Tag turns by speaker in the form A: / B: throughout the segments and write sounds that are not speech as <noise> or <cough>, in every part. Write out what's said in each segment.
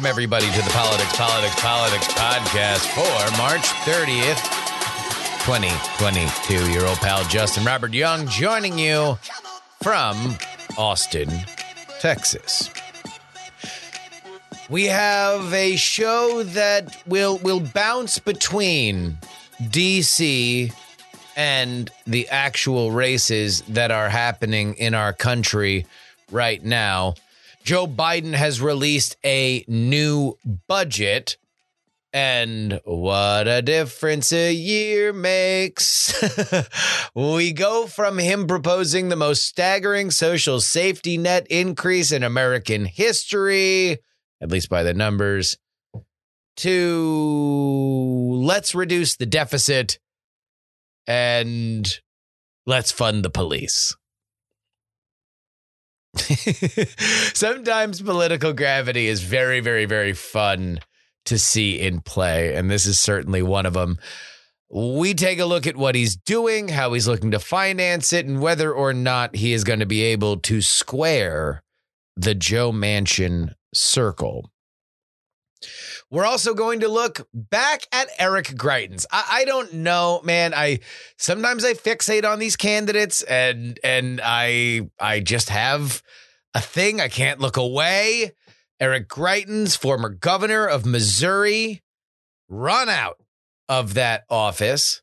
A: Welcome everybody to the Politics, Politics, Politics podcast for March 30th, 2022. Your old pal Justin Robert Young joining you from Austin, Texas. We have a show that will will bounce between DC and the actual races that are happening in our country right now. Joe Biden has released a new budget. And what a difference a year makes. <laughs> we go from him proposing the most staggering social safety net increase in American history, at least by the numbers, to let's reduce the deficit and let's fund the police. <laughs> Sometimes political gravity is very, very, very fun to see in play. And this is certainly one of them. We take a look at what he's doing, how he's looking to finance it, and whether or not he is going to be able to square the Joe Manchin circle. We're also going to look back at Eric Greitens. I, I, don't know, man. I sometimes I fixate on these candidates, and and I I just have a thing. I can't look away. Eric Greitens, former governor of Missouri, run out of that office.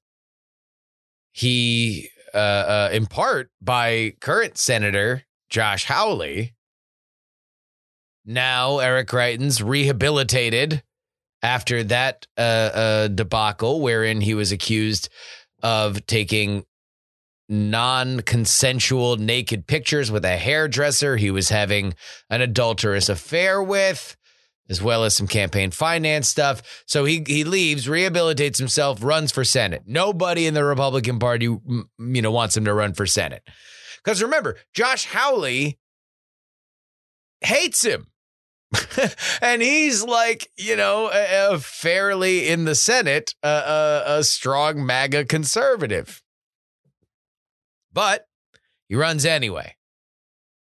A: He, uh, uh, in part by current Senator Josh Hawley. Now Eric Greitens rehabilitated after that uh, uh, debacle, wherein he was accused of taking non consensual naked pictures with a hairdresser he was having an adulterous affair with, as well as some campaign finance stuff. So he, he leaves, rehabilitates himself, runs for Senate. Nobody in the Republican Party, you know, wants him to run for Senate. Because remember, Josh Hawley hates him. <laughs> and he's like, you know, a, a fairly in the Senate, a, a, strong MAGA conservative. But he runs anyway.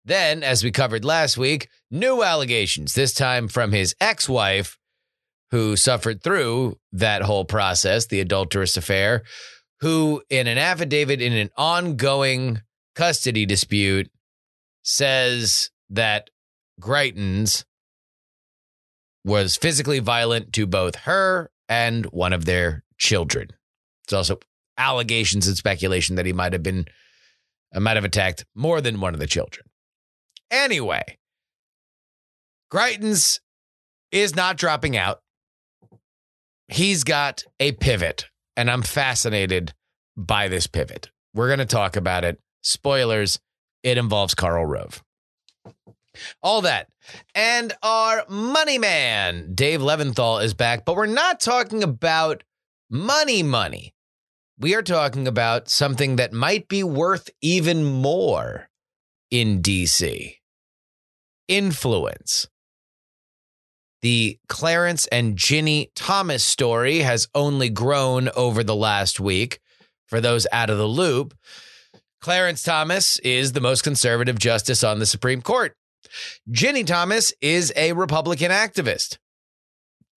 A: Then, as we covered last week, new allegations, this time from his ex wife, who suffered through that whole process, the adulterous affair, who, in an affidavit in an ongoing custody dispute, says that Greitens was physically violent to both her and one of their children. It's also allegations and speculation that he might have been uh, might have attacked more than one of the children. Anyway, Greitens is not dropping out. He's got a pivot, and I'm fascinated by this pivot. We're going to talk about it. Spoilers, it involves Karl Rove. All that. And our money man, Dave Levinthal, is back, but we're not talking about money, money. We are talking about something that might be worth even more in DC influence. The Clarence and Ginny Thomas story has only grown over the last week. For those out of the loop, Clarence Thomas is the most conservative justice on the Supreme Court. Ginny Thomas is a Republican activist.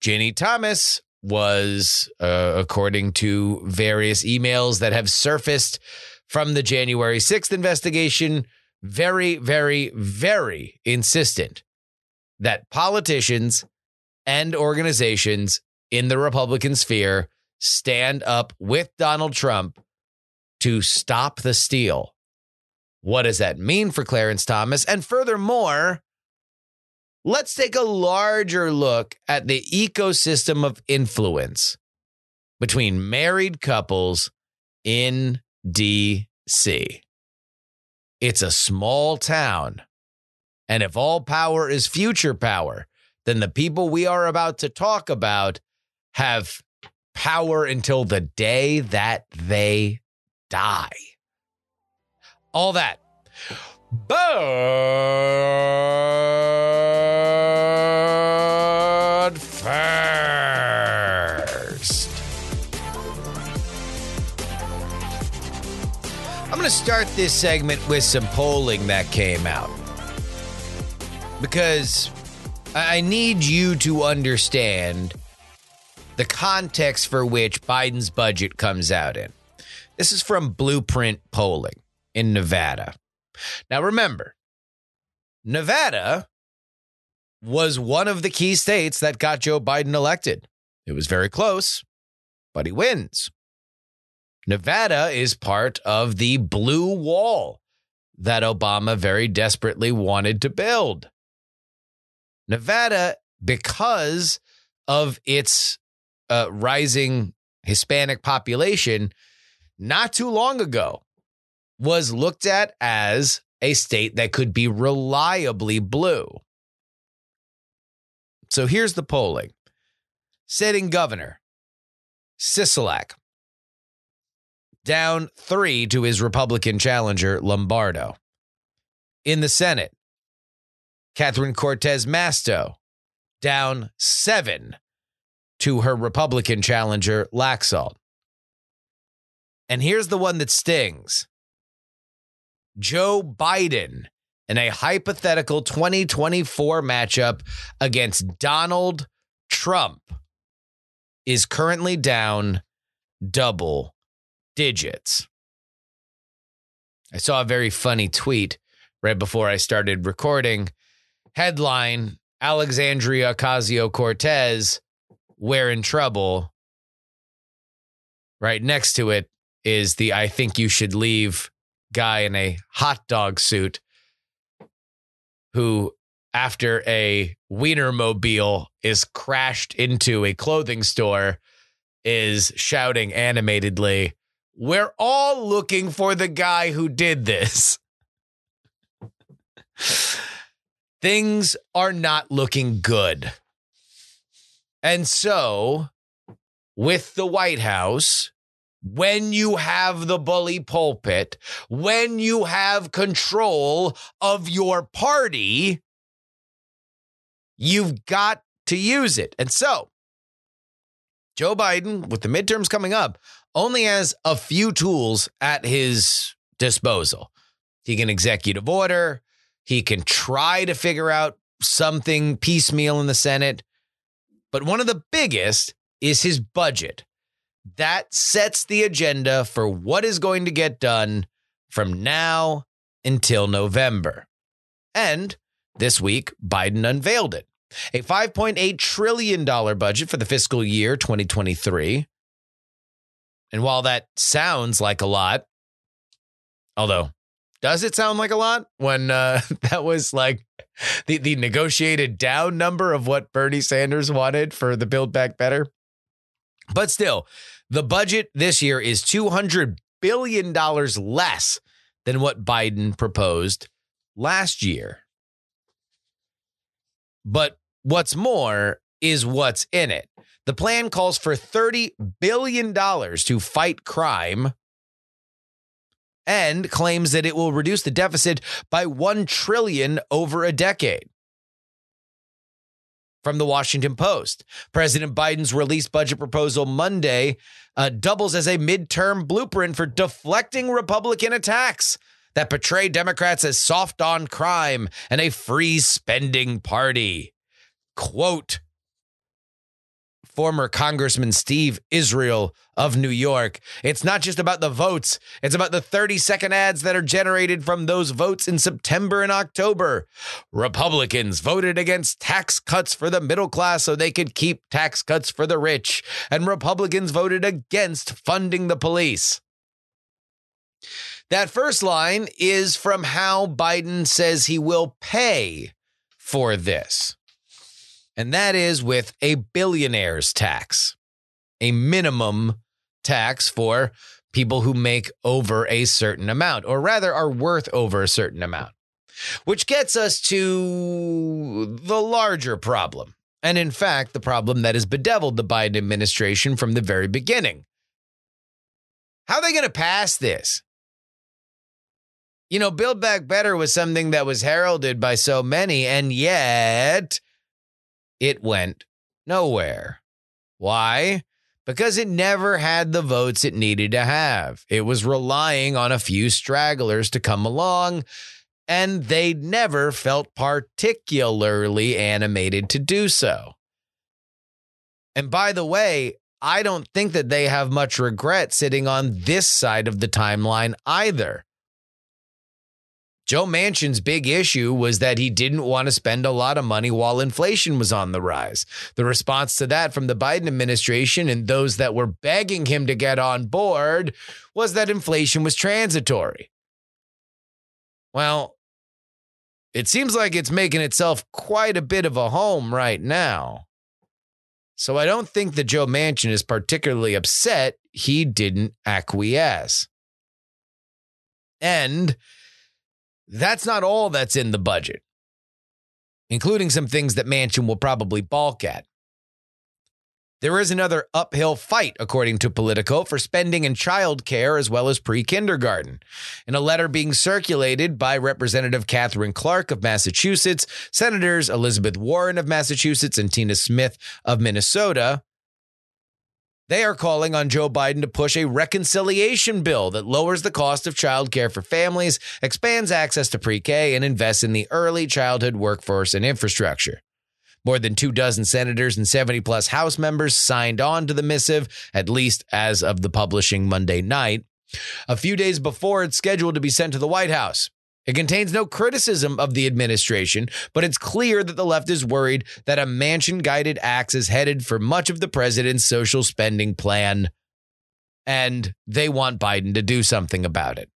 A: Ginny Thomas was, uh, according to various emails that have surfaced from the January 6th investigation, very, very, very insistent that politicians and organizations in the Republican sphere stand up with Donald Trump to stop the steal what does that mean for Clarence Thomas? And furthermore, let's take a larger look at the ecosystem of influence between married couples in DC. It's a small town. And if all power is future power, then the people we are about to talk about have power until the day that they die. All that. But first, I'm going to start this segment with some polling that came out because I need you to understand the context for which Biden's budget comes out in. This is from Blueprint Polling in Nevada. Now, remember, Nevada was one of the key states that got Joe Biden elected. It was very close, but he wins. Nevada is part of the blue wall that Obama very desperately wanted to build. Nevada, because of its uh, rising Hispanic population, not too long ago was looked at as a state that could be reliably blue. So here's the polling. Sitting governor, Sisolak, down three to his Republican challenger, Lombardo. In the Senate, Catherine Cortez Masto, down seven to her Republican challenger, Laxalt. And here's the one that stings Joe Biden in a hypothetical 2024 matchup against Donald Trump is currently down double digits. I saw a very funny tweet right before I started recording. Headline Alexandria Ocasio Cortez, we're in trouble. Right next to it is the I think you should leave guy in a hot dog suit who, after a Wienermobile is crashed into a clothing store, is shouting animatedly, We're all looking for the guy who did this. <laughs> Things are not looking good. And so, with the White House, when you have the bully pulpit, when you have control of your party, you've got to use it. And so, Joe Biden, with the midterms coming up, only has a few tools at his disposal. He can executive order, he can try to figure out something piecemeal in the Senate. But one of the biggest is his budget that sets the agenda for what is going to get done from now until November. And this week, Biden unveiled it a $5.8 trillion budget for the fiscal year 2023. And while that sounds like a lot, although does it sound like a lot when uh, <laughs> that was like the, the negotiated down number of what Bernie Sanders wanted for the Build Back Better? But still, the budget this year is $200 billion less than what Biden proposed last year. But what's more is what's in it. The plan calls for $30 billion to fight crime and claims that it will reduce the deficit by 1 trillion over a decade from the Washington Post. President Biden's released budget proposal Monday uh, doubles as a midterm blueprint for deflecting Republican attacks that portray Democrats as soft on crime and a free spending party. Quote, former Congressman Steve Israel of New York. It's not just about the votes, it's about the 30 second ads that are generated from those votes in September and October. Republicans voted against tax cuts for the middle class so they could keep tax cuts for the rich, and Republicans voted against funding the police. That first line is from how Biden says he will pay for this and that is with a billionaire's tax, a minimum tax for people who make over a certain amount, or rather are worth over a certain amount. Which gets us to the larger problem. And in fact, the problem that has bedeviled the Biden administration from the very beginning. How are they going to pass this? You know, Build Back Better was something that was heralded by so many, and yet it went nowhere. Why? Because it never had the votes it needed to have. It was relying on a few stragglers to come along, and they never felt particularly animated to do so. And by the way, I don't think that they have much regret sitting on this side of the timeline either. Joe Manchin's big issue was that he didn't want to spend a lot of money while inflation was on the rise. The response to that from the Biden administration and those that were begging him to get on board was that inflation was transitory. Well, it seems like it's making itself quite a bit of a home right now. So I don't think that Joe Manchin is particularly upset he didn't acquiesce. And that's not all that's in the budget, including some things that Manchin will probably balk at. There is another uphill fight, according to Politico, for spending in child care as well as pre kindergarten. In a letter being circulated by Representative Catherine Clark of Massachusetts, Senators Elizabeth Warren of Massachusetts and Tina Smith of Minnesota, they are calling on Joe Biden to push a reconciliation bill that lowers the cost of childcare for families, expands access to pre K, and invests in the early childhood workforce and infrastructure. More than two dozen senators and 70 plus House members signed on to the missive, at least as of the publishing Monday night, a few days before it's scheduled to be sent to the White House. It contains no criticism of the administration, but it's clear that the left is worried that a Manchin guided axe is headed for much of the president's social spending plan, and they want Biden to do something about it.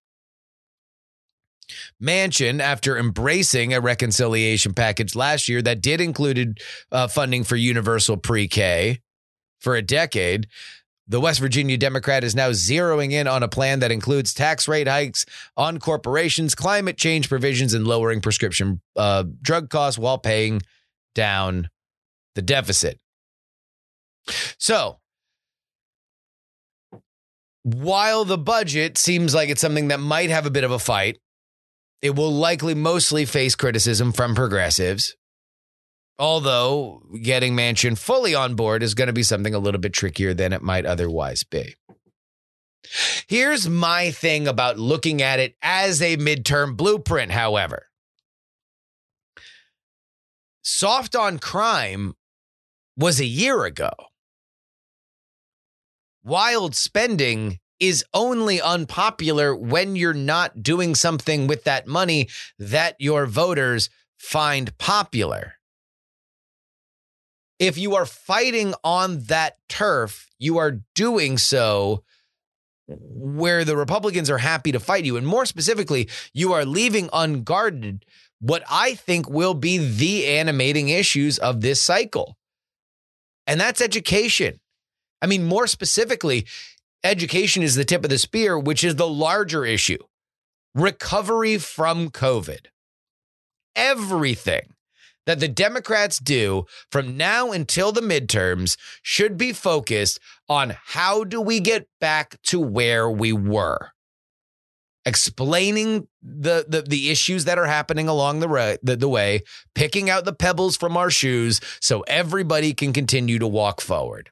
A: Manchin, after embracing a reconciliation package last year that did include uh, funding for universal pre-K for a decade, the West Virginia Democrat is now zeroing in on a plan that includes tax rate hikes on corporations, climate change provisions, and lowering prescription uh, drug costs while paying down the deficit. So, while the budget seems like it's something that might have a bit of a fight, it will likely mostly face criticism from progressives. Although getting Manchin fully on board is going to be something a little bit trickier than it might otherwise be. Here's my thing about looking at it as a midterm blueprint, however. Soft on crime was a year ago. Wild spending is only unpopular when you're not doing something with that money that your voters find popular if you are fighting on that turf, you are doing so where the Republicans are happy to fight you. And more specifically, you are leaving unguarded what I think will be the animating issues of this cycle. And that's education. I mean, more specifically, education is the tip of the spear, which is the larger issue recovery from COVID. Everything that the Democrats do from now until the midterms should be focused on how do we get back to where we were. Explaining the, the, the issues that are happening along the, the, the way, picking out the pebbles from our shoes so everybody can continue to walk forward.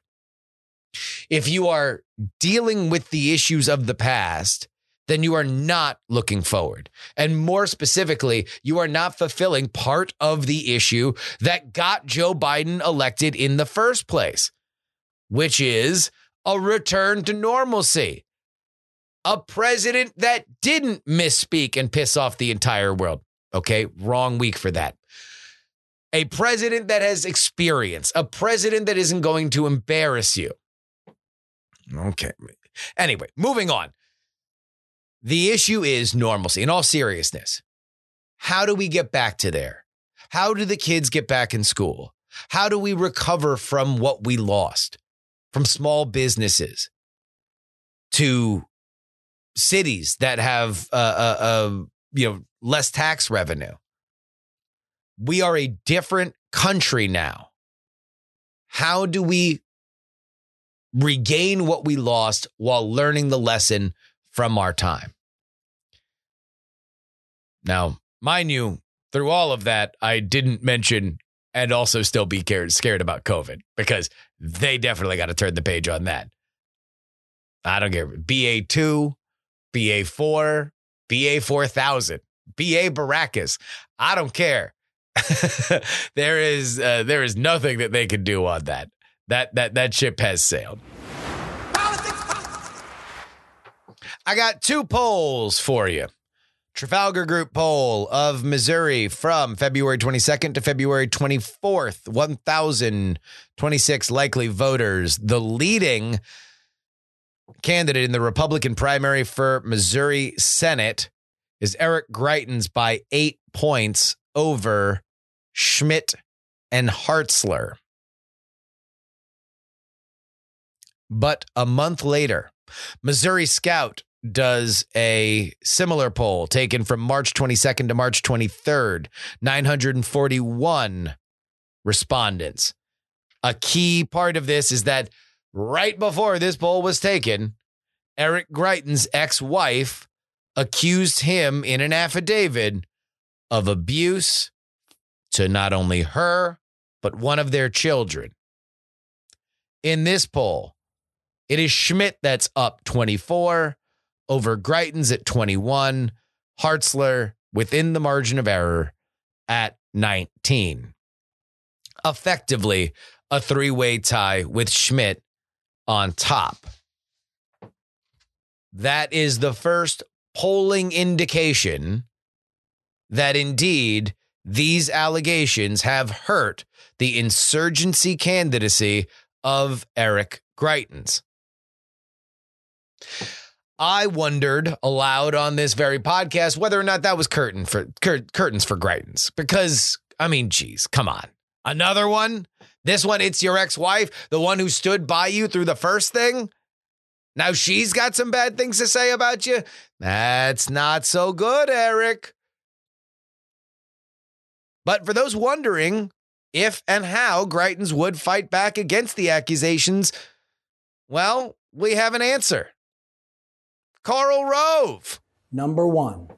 A: If you are dealing with the issues of the past, then you are not looking forward. And more specifically, you are not fulfilling part of the issue that got Joe Biden elected in the first place, which is a return to normalcy. A president that didn't misspeak and piss off the entire world. Okay, wrong week for that. A president that has experience, a president that isn't going to embarrass you. Okay. Anyway, moving on. The issue is normalcy in all seriousness. How do we get back to there? How do the kids get back in school? How do we recover from what we lost? From small businesses to cities that have uh, uh, uh, you know less tax revenue. We are a different country now. How do we regain what we lost while learning the lesson from our time? Now, mind you, through all of that, I didn't mention and also still be scared, scared about COVID because they definitely got to turn the page on that. I don't care. BA2, BA4, BA4000, BA Baracus. I don't care. <laughs> there is uh, there is nothing that they can do on that. That that that ship has sailed. I got two polls for you. Trafalgar Group poll of Missouri from February 22nd to February 24th. 1,026 likely voters. The leading candidate in the Republican primary for Missouri Senate is Eric Greitens by eight points over Schmidt and Hartzler. But a month later, Missouri Scout does a similar poll taken from March 22nd to March 23rd, 941 respondents. A key part of this is that right before this poll was taken, Eric Greitens' ex wife accused him in an affidavit of abuse to not only her, but one of their children. In this poll, it is Schmidt that's up 24, over Greitens at 21, Hartzler within the margin of error at 19. Effectively, a three way tie with Schmidt on top. That is the first polling indication that indeed these allegations have hurt the insurgency candidacy of Eric Greitens. I wondered aloud on this very podcast whether or not that was curtain for cur- curtains for Greitens. Because, I mean, geez, come on. Another one? This one, it's your ex wife, the one who stood by you through the first thing? Now she's got some bad things to say about you? That's not so good, Eric. But for those wondering if and how Greitens would fight back against the accusations, well, we have an answer. Karl Rove.
B: Number one,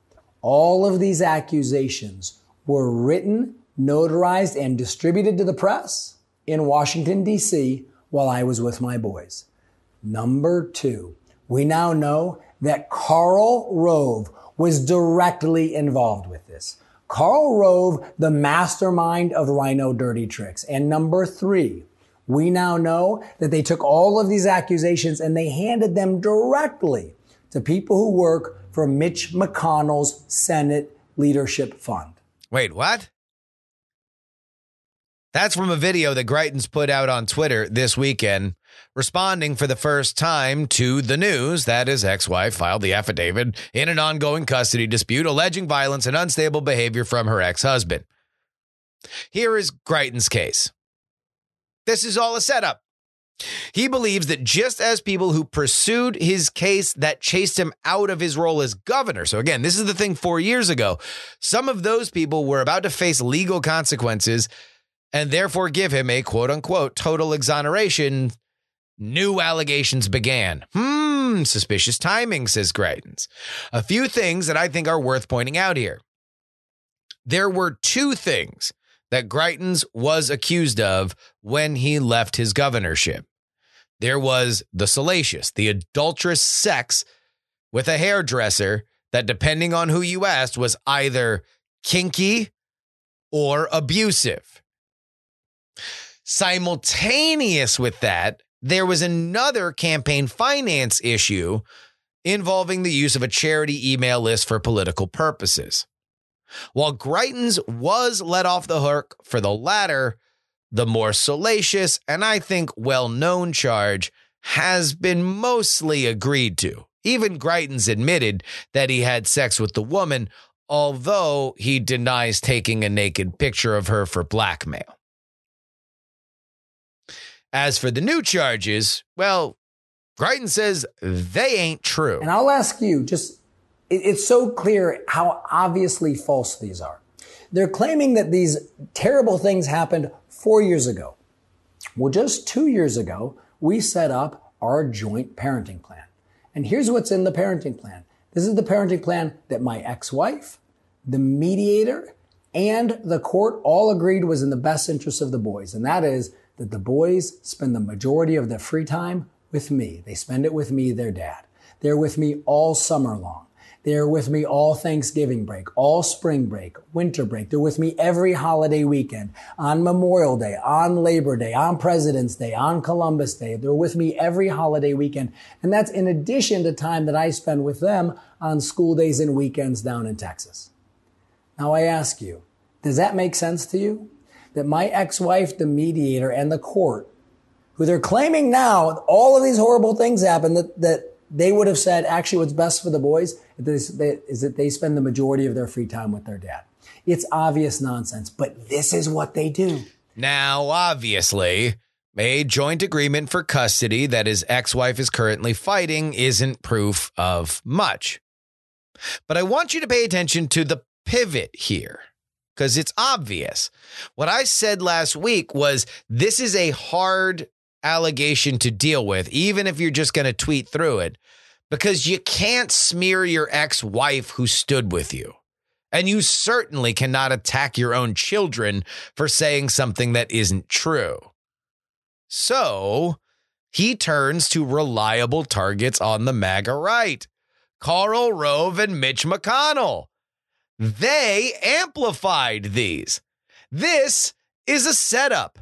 B: all of these accusations were written, notarized, and distributed to the press in Washington, D.C. while I was with my boys. Number two, we now know that Karl Rove was directly involved with this. Karl Rove, the mastermind of RINO Dirty Tricks. And number three, we now know that they took all of these accusations and they handed them directly to people who work for Mitch McConnell's Senate Leadership Fund.
A: Wait, what? That's from a video that Greitens put out on Twitter this weekend, responding for the first time to the news that his ex wife filed the affidavit in an ongoing custody dispute alleging violence and unstable behavior from her ex husband. Here is Greitens' case. This is all a setup. He believes that just as people who pursued his case that chased him out of his role as governor. So, again, this is the thing four years ago. Some of those people were about to face legal consequences and therefore give him a quote unquote total exoneration. New allegations began. Hmm, suspicious timing, says Greitens. A few things that I think are worth pointing out here. There were two things that Greitens was accused of when he left his governorship there was the salacious, the adulterous sex with a hairdresser that, depending on who you asked, was either kinky or abusive. Simultaneous with that, there was another campaign finance issue involving the use of a charity email list for political purposes. While Greitens was let off the hook for the latter, the more salacious and I think well known charge has been mostly agreed to. Even Greitens admitted that he had sex with the woman, although he denies taking a naked picture of her for blackmail. As for the new charges, well, Greitens says they ain't true.
B: And I'll ask you just, it's so clear how obviously false these are. They're claiming that these terrible things happened four years ago. Well, just two years ago, we set up our joint parenting plan. And here's what's in the parenting plan. This is the parenting plan that my ex-wife, the mediator, and the court all agreed was in the best interest of the boys. And that is that the boys spend the majority of their free time with me. They spend it with me, their dad. They're with me all summer long. They're with me all Thanksgiving break, all spring break, winter break. They're with me every holiday weekend, on Memorial Day, on Labor Day, on President's Day, on Columbus Day. They're with me every holiday weekend. And that's in addition to time that I spend with them on school days and weekends down in Texas. Now I ask you, does that make sense to you? That my ex-wife, the mediator, and the court, who they're claiming now all of these horrible things happen that, that they would have said actually what's best for the boys is that they spend the majority of their free time with their dad. It's obvious nonsense, but this is what they do.
A: Now, obviously, a joint agreement for custody that his ex wife is currently fighting isn't proof of much. But I want you to pay attention to the pivot here because it's obvious. What I said last week was this is a hard allegation to deal with, even if you're just going to tweet through it, because you can't smear your ex wife who stood with you. And you certainly cannot attack your own children for saying something that isn't true. So he turns to reliable targets on the MAGA right Karl Rove and Mitch McConnell. They amplified these. This is a setup.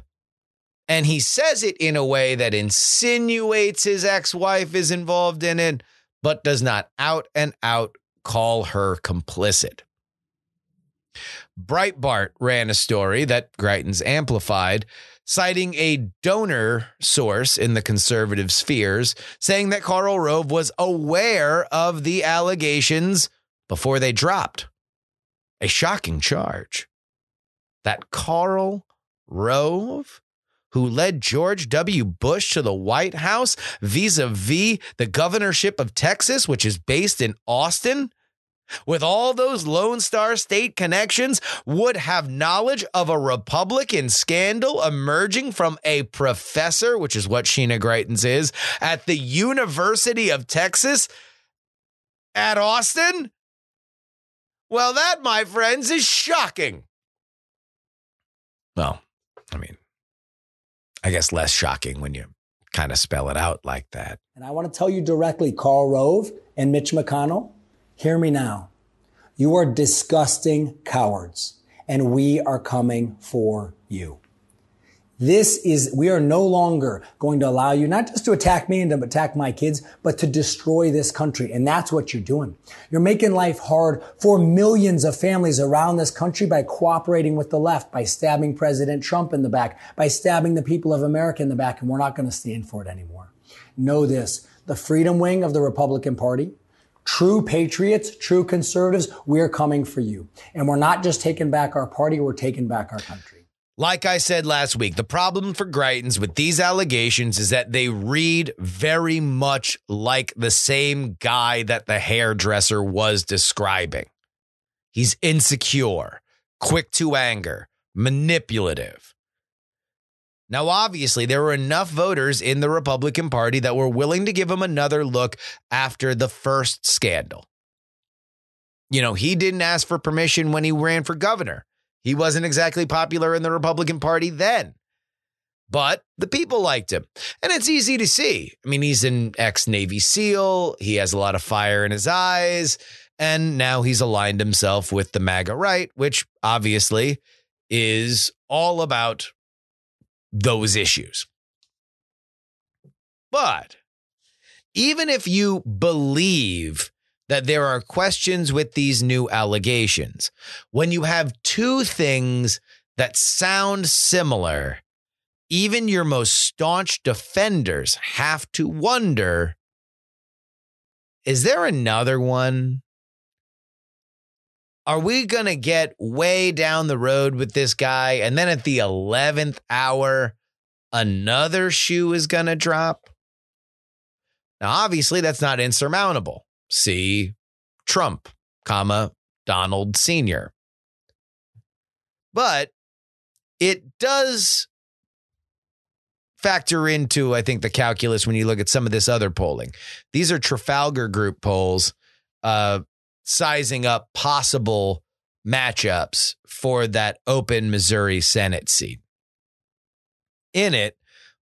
A: And he says it in a way that insinuates his ex wife is involved in it, but does not out and out call her complicit. Breitbart ran a story that Greitens amplified, citing a donor source in the conservative spheres, saying that Karl Rove was aware of the allegations before they dropped. A shocking charge. That Karl Rove who led George W. Bush to the White House vis a vis the governorship of Texas, which is based in Austin, with all those Lone Star State connections, would have knowledge of a Republican scandal emerging from a professor, which is what Sheena Greitens is, at the University of Texas at Austin? Well, that, my friends, is shocking. Well, I mean, I guess, less shocking when you kind of spell it out like that.
B: And I want to tell you directly, Karl Rove and Mitch McConnell, hear me now. You are disgusting cowards, and we are coming for you. This is, we are no longer going to allow you not just to attack me and to attack my kids, but to destroy this country. And that's what you're doing. You're making life hard for millions of families around this country by cooperating with the left, by stabbing President Trump in the back, by stabbing the people of America in the back. And we're not going to stand for it anymore. Know this. The freedom wing of the Republican Party, true patriots, true conservatives, we're coming for you. And we're not just taking back our party, we're taking back our country.
A: Like I said last week, the problem for Greitens with these allegations is that they read very much like the same guy that the hairdresser was describing. He's insecure, quick to anger, manipulative. Now, obviously, there were enough voters in the Republican Party that were willing to give him another look after the first scandal. You know, he didn't ask for permission when he ran for governor. He wasn't exactly popular in the Republican Party then, but the people liked him. And it's easy to see. I mean, he's an ex Navy SEAL, he has a lot of fire in his eyes, and now he's aligned himself with the MAGA right, which obviously is all about those issues. But even if you believe that there are questions with these new allegations. When you have two things that sound similar, even your most staunch defenders have to wonder is there another one? Are we going to get way down the road with this guy? And then at the 11th hour, another shoe is going to drop? Now, obviously, that's not insurmountable. See Trump, comma, Donald Sr. But it does factor into, I think, the calculus when you look at some of this other polling. These are Trafalgar Group polls uh, sizing up possible matchups for that open Missouri Senate seat. In it,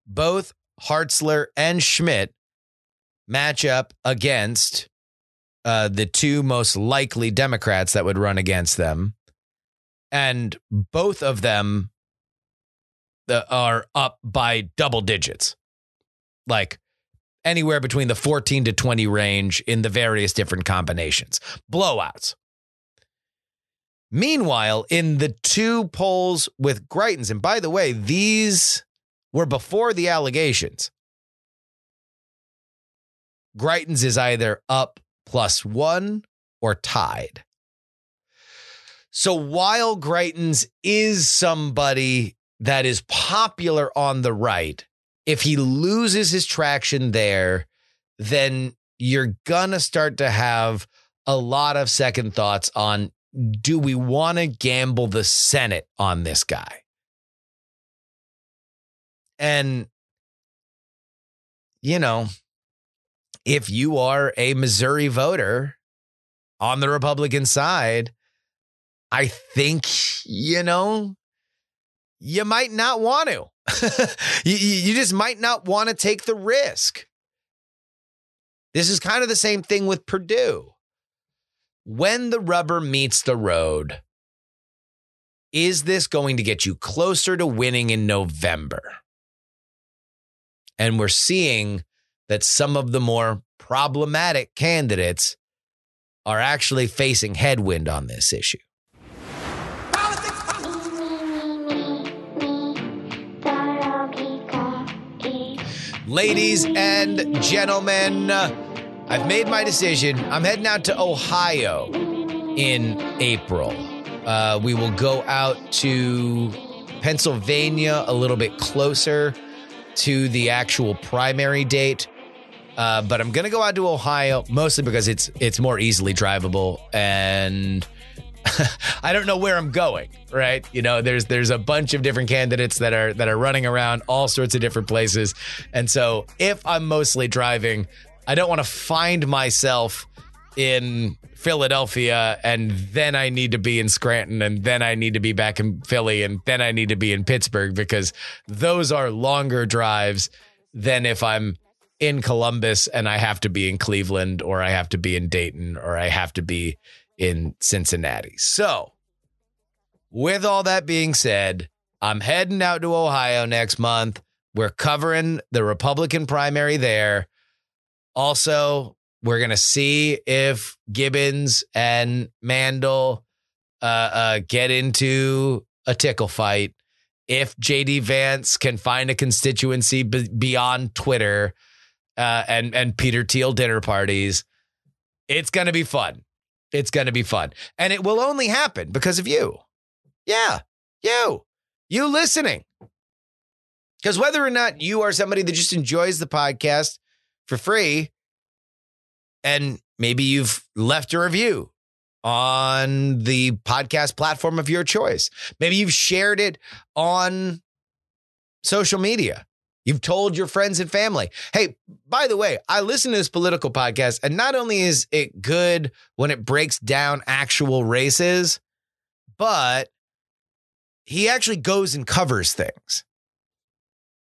A: both Hartzler and Schmidt match up against uh, the two most likely Democrats that would run against them. And both of them uh, are up by double digits, like anywhere between the 14 to 20 range in the various different combinations. Blowouts. Meanwhile, in the two polls with Greitens, and by the way, these were before the allegations. Greitens is either up plus one or tied. So while Greitens is somebody that is popular on the right, if he loses his traction there, then you're going to start to have a lot of second thoughts on do we want to gamble the Senate on this guy? And, you know, if you are a Missouri voter on the Republican side, I think, you know, you might not want to. <laughs> you, you just might not want to take the risk. This is kind of the same thing with Perdue. When the rubber meets the road, is this going to get you closer to winning in November? And we're seeing that some of the more problematic candidates are actually facing headwind on this issue. Ladies and gentlemen, I've made my decision. I'm heading out to Ohio in April. Uh, we will go out to Pennsylvania a little bit closer to the actual primary date. Uh, but I'm gonna go out to Ohio mostly because it's it's more easily drivable and <laughs> I don't know where I'm going, right? You know, there's there's a bunch of different candidates that are that are running around all sorts of different places. And so if I'm mostly driving, I don't want to find myself in Philadelphia and then I need to be in Scranton and then I need to be back in Philly and then I need to be in Pittsburgh because those are longer drives than if I'm in Columbus and I have to be in Cleveland or I have to be in Dayton or I have to be in Cincinnati. So, with all that being said, I'm heading out to Ohio next month. We're covering the Republican primary there. Also, we're going to see if Gibbons and Mandel uh, uh, get into a tickle fight. If JD Vance can find a constituency b- beyond Twitter uh, and and Peter Thiel dinner parties, it's going to be fun. It's going to be fun, and it will only happen because of you. Yeah, you, you listening. Because whether or not you are somebody that just enjoys the podcast for free, and maybe you've left a review on the podcast platform of your choice. Maybe you've shared it on social media. You've told your friends and family. Hey, by the way, I listen to this political podcast, and not only is it good when it breaks down actual races, but he actually goes and covers things.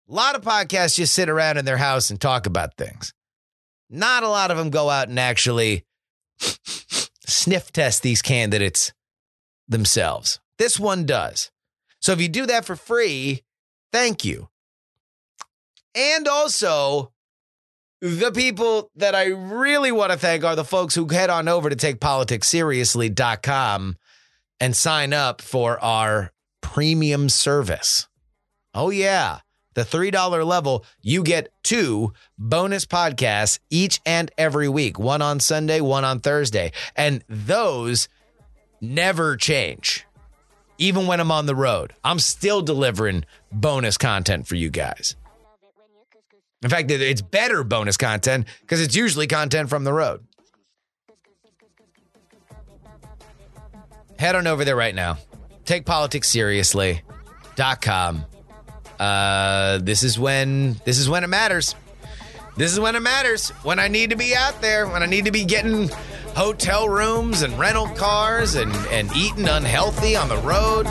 A: A lot of podcasts just sit around in their house and talk about things. Not a lot of them go out and actually <laughs> sniff test these candidates themselves. This one does. So if you do that for free, thank you. And also, the people that I really want to thank are the folks who head on over to takepoliticsseriously.com and sign up for our premium service. Oh, yeah. The $3 level, you get two bonus podcasts each and every week one on Sunday, one on Thursday. And those never change. Even when I'm on the road, I'm still delivering bonus content for you guys. In fact, it's better bonus content because it's usually content from the road. Head on over there right now. Take politics seriously.com. Uh, uh, this is when this is when it matters. This is when it matters. When I need to be out there. When I need to be getting hotel rooms and rental cars and and eating unhealthy on the road.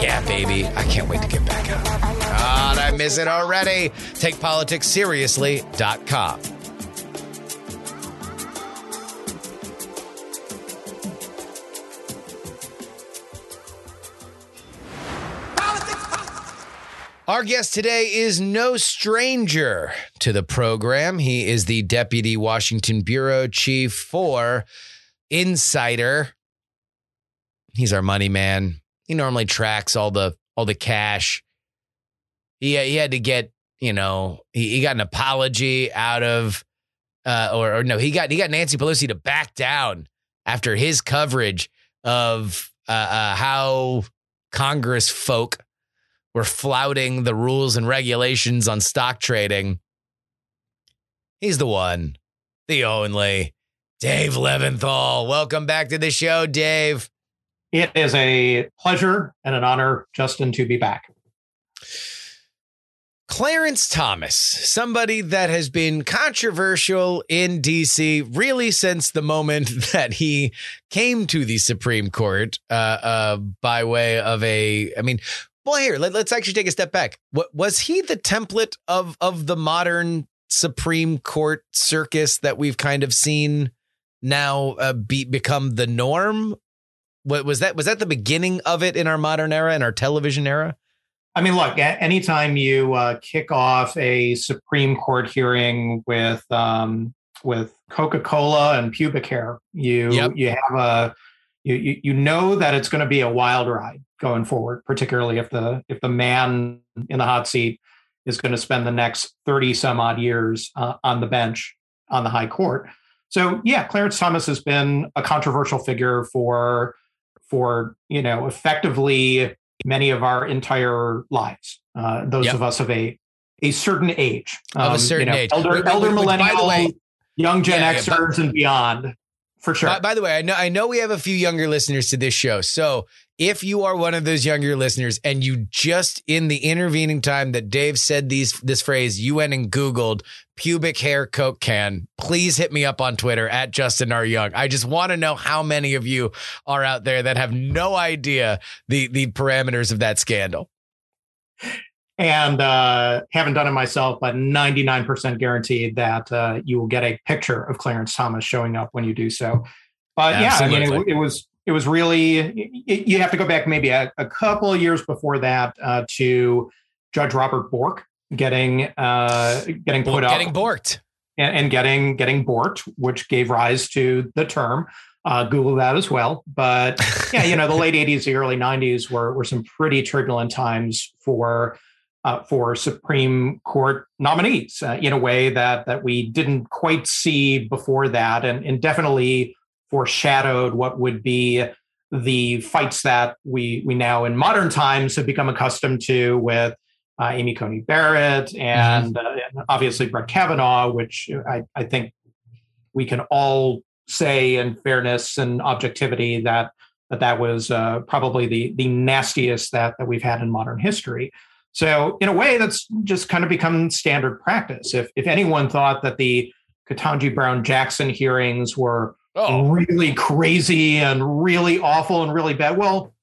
A: Yeah, baby, I can't wait to get back out. God, I miss it already. TakePoliticsSeriously.com. Our guest today is no stranger to the program. He is the Deputy Washington Bureau Chief for Insider. He's our money man. He normally tracks all the all the cash. He he had to get you know he, he got an apology out of uh, or, or no he got he got Nancy Pelosi to back down after his coverage of uh, uh, how Congress folk were flouting the rules and regulations on stock trading. He's the one, the only, Dave Levinthal. Welcome back to the show, Dave.
C: It is a pleasure and an honor, Justin, to be back.
A: Clarence Thomas, somebody that has been controversial in DC really since the moment <laughs> that he came to the Supreme Court uh, uh, by way of a, I mean, well, here let, us actually take a step back. What was he the template of of the modern Supreme Court circus that we've kind of seen now uh, be become the norm? What was that? Was that the beginning of it in our modern era, in our television era?
C: I mean, look, anytime you uh, kick off a Supreme Court hearing with um, with Coca Cola and pubic hair, you yep. you have a you, you know that it's going to be a wild ride going forward, particularly if the if the man in the hot seat is going to spend the next 30 some odd years uh, on the bench on the high court. So yeah, Clarence Thomas has been a controversial figure for for you know effectively many of our entire lives. Uh, those yep. of us of a a certain age,
A: um, of a um, certain you know,
C: age, elder, wait, wait, elder wait, millennial, way, young Gen yeah, Xers yeah, but, and beyond for sure.
A: By, by, the way, I know I know we have a few younger listeners to this show. So if you are one of those younger listeners and you just in the intervening time that Dave said these this phrase, you went and Googled pubic hair Coke can, please hit me up on Twitter at Justin R. Young. I just want to know how many of you are out there that have no idea the the parameters of that scandal
C: and uh, haven't done it myself, but 99% guaranteed that uh, you will get a picture of Clarence Thomas showing up when you do so. But Absolutely. yeah, I mean, it, it, was it was really it, you have to go back maybe a, a couple of years before that uh, to Judge Robert Bork getting uh, getting put
A: up, getting borked,
C: and, and, getting getting borked, which gave rise to the term. Uh, Google that as well. But <laughs> yeah, you know, the late 80s, the early 90s were were some pretty turbulent times for uh, for Supreme Court nominees uh, in a way that that we didn't quite see before that, and, and definitely foreshadowed what would be the fights that we we now in modern times have become accustomed to with uh, Amy Coney Barrett and, mm-hmm. uh, obviously Brett Kavanaugh, which I, I think we can all say in fairness and objectivity that that that was uh, probably the the nastiest that that we've had in modern history. So in a way, that's just kind of become standard practice. If if anyone thought that the Ketanji Brown Jackson hearings were oh. really crazy and really awful and really bad, well,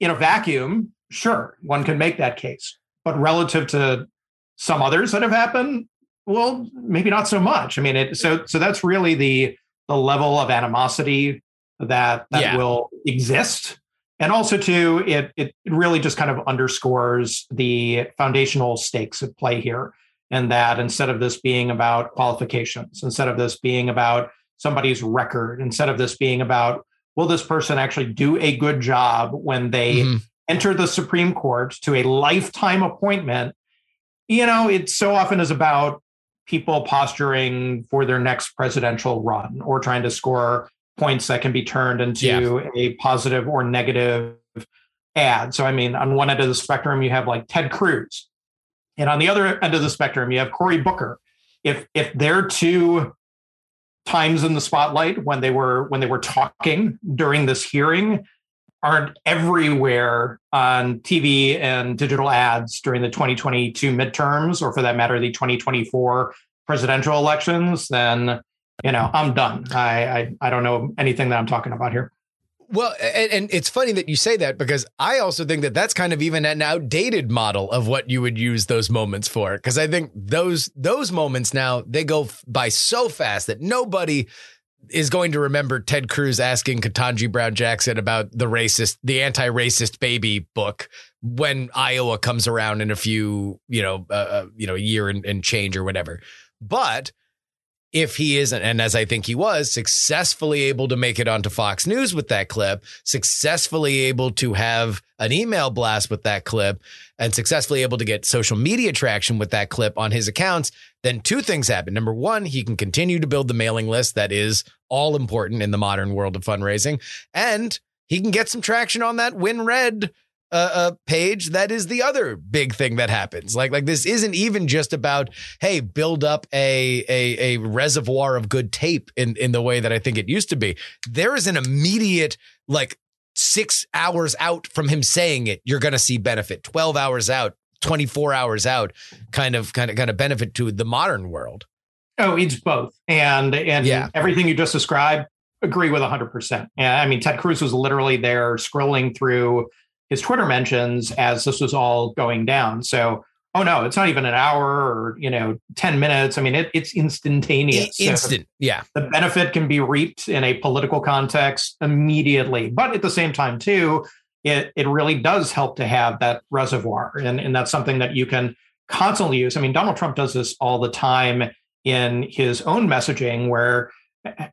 C: in a vacuum, sure, one can make that case. But relative to some others that have happened, well, maybe not so much. I mean, it, so so that's really the the level of animosity that that yeah. will exist and also too it it really just kind of underscores the foundational stakes at play here and that instead of this being about qualifications instead of this being about somebody's record instead of this being about will this person actually do a good job when they mm-hmm. enter the supreme court to a lifetime appointment you know it so often is about people posturing for their next presidential run or trying to score points that can be turned into yeah. a positive or negative ad. So, I mean, on one end of the spectrum, you have like Ted Cruz, and on the other end of the spectrum, you have Cory Booker. If if they're two times in the spotlight when they were when they were talking during this hearing, aren't everywhere on TV and digital ads during the 2022 midterms, or for that matter, the 2024 presidential elections, then you know I'm done. I I, I don't know anything that I'm talking about here.
A: Well, and, and, it's funny that you say that because I also think that that's kind of even an outdated model of what you would use those moments for. Because I think those those moments now they go by so fast that nobody is going to remember Ted Cruz asking Ketanji Brown Jackson about the racist, the anti-racist baby book when Iowa comes around in a few, you know, uh, uh you know, a year and, and change or whatever. But if he isn't, and as I think he was, successfully able to make it onto Fox News with that clip, successfully able to have an email blast with that clip, and successfully able to get social media traction with that clip on his accounts, then two things happen. Number one, he can continue to build the mailing list that is all important in the modern world of fundraising, and he can get some traction on that WinRed uh, page, that is the other big thing that happens. Like, like this isn't even just about hey, build up a a, a reservoir of good tape in in the way that I think it used to be. There is an immediate like six hours out from him saying it, you're going to see benefit. Twelve hours out, twenty four hours out, kind of kind of kind of benefit to the modern world.
C: Oh, it's both, and and yeah. everything you just described. Agree with 100%. Yeah, I mean, Ted Cruz was literally there scrolling through his Twitter mentions as this was all going down. So, oh no, it's not even an hour or you know ten minutes. I mean, it, it's instantaneous.
A: Instant, so yeah.
C: The benefit can be reaped in a political context immediately, but at the same time, too, it it really does help to have that reservoir, and and that's something that you can constantly use. I mean, Donald Trump does this all the time in his own messaging, where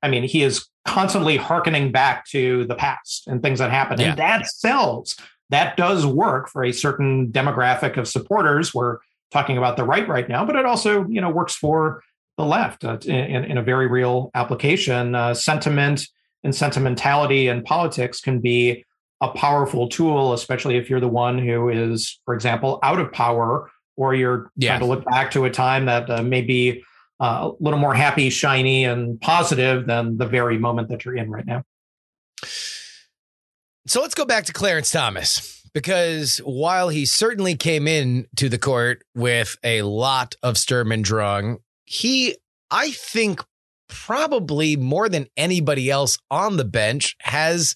C: I mean, he is constantly harkening back to the past and things that happened, yeah. and that sells that does work for a certain demographic of supporters. We're talking about the right right now, but it also you know works for the left uh, in, in, a very real application. Uh, sentiment and sentimentality in politics can be a powerful tool, especially if you're the one who is, for example, out of power, or you're yeah. trying to look back to a time that uh, may be uh, a little more happy, shiny, and positive than the very moment that you're in right now.
A: So let's go back to Clarence Thomas because while he certainly came in to the court with a lot of Sturm und Drang, he, I think, probably more than anybody else on the bench has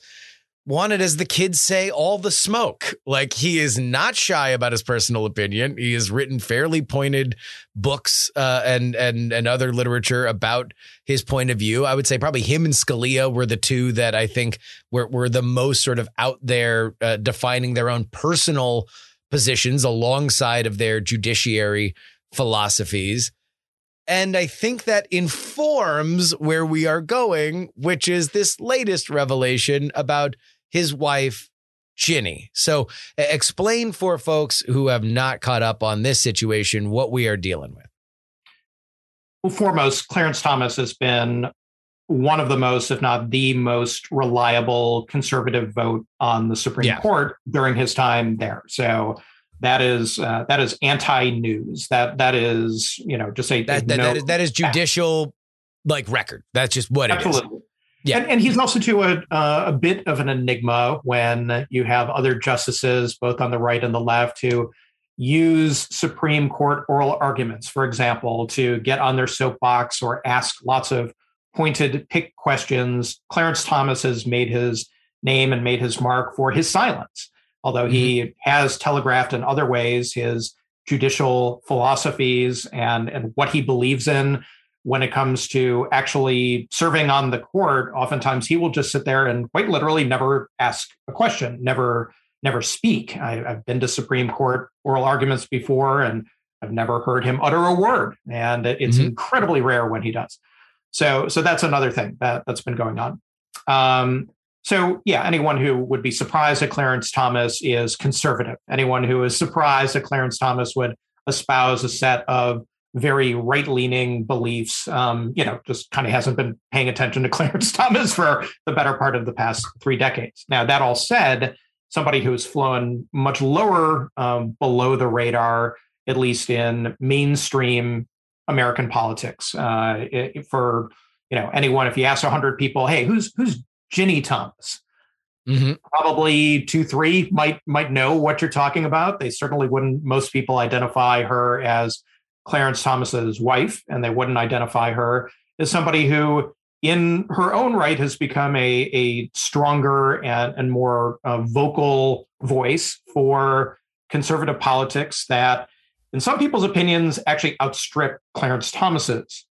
A: wanted, as the kids say, all the smoke. Like he is not shy about his personal opinion. He has written fairly pointed books uh, and and and other literature about his point of view. I would say probably him and Scalia were the two that I think were were the most sort of out there uh, defining their own personal positions alongside of their judiciary philosophies. And I think that informs where we are going, which is this latest revelation about his wife, Ginni. So explain for folks who have not caught up on this situation what we are dealing with.
C: Well, foremost, Clarence Thomas has been one of the most, if not the most reliable conservative vote on the Supreme yeah. Court during his time there. So that is uh, that is anti-news. That that is you know just a
A: that, that, no, that, is, that is judicial like record. That's just what Absolutely. it is.
C: Yeah, and, and he's also to a uh, a bit of an enigma when you have other justices, both on the right and the left, who use Supreme Court oral arguments, for example, to get on their soapbox or ask lots of pointed pick questions. Clarence Thomas has made his name and made his mark for his silence, although mm-hmm. he has telegraphed in other ways his judicial philosophies and, and what he believes in when it comes to actually serving on the court, oftentimes he will just sit there and quite literally never ask a question, never never speak. I, have been to Supreme Court oral arguments before, and I've never heard him utter a word, and it's mm-hmm. incredibly rare when he does. So, so that's another thing that that's been going on. Um, so, yeah, anyone who would be surprised that Clarence Thomas is conservative, anyone who is surprised that Clarence Thomas would espouse a set of very right leaning beliefs, um, you know, just kind of hasn't been paying attention to <laughs> Clarence Thomas for the better part of the past three decades. Now, that all said, somebody who's flown much lower um, below the radar, at least in mainstream American politics. Uh, it, for you know anyone, if you ask hundred people, hey, who's who's Ginni Thomas? Mm-hmm. Probably two, three might might know what you're talking about. They certainly wouldn't. Most people identify her as Clarence Thomas's wife, and they wouldn't identify her as somebody who, in her own right, has become a a stronger and and more uh, vocal voice for conservative politics that, in some people's opinions, actually outstrip Clarence Thomas's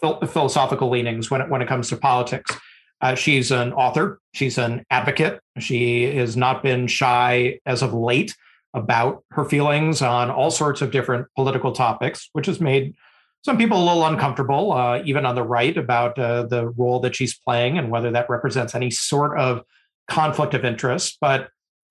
C: philosophical leanings when it when it comes to politics. Uh, she's an author. She's an advocate. She has not been shy as of late about her feelings on all sorts of different political topics, which has made some people a little uncomfortable, uh, even on the right, about uh, the role that she's playing and whether that represents any sort of conflict of interest. But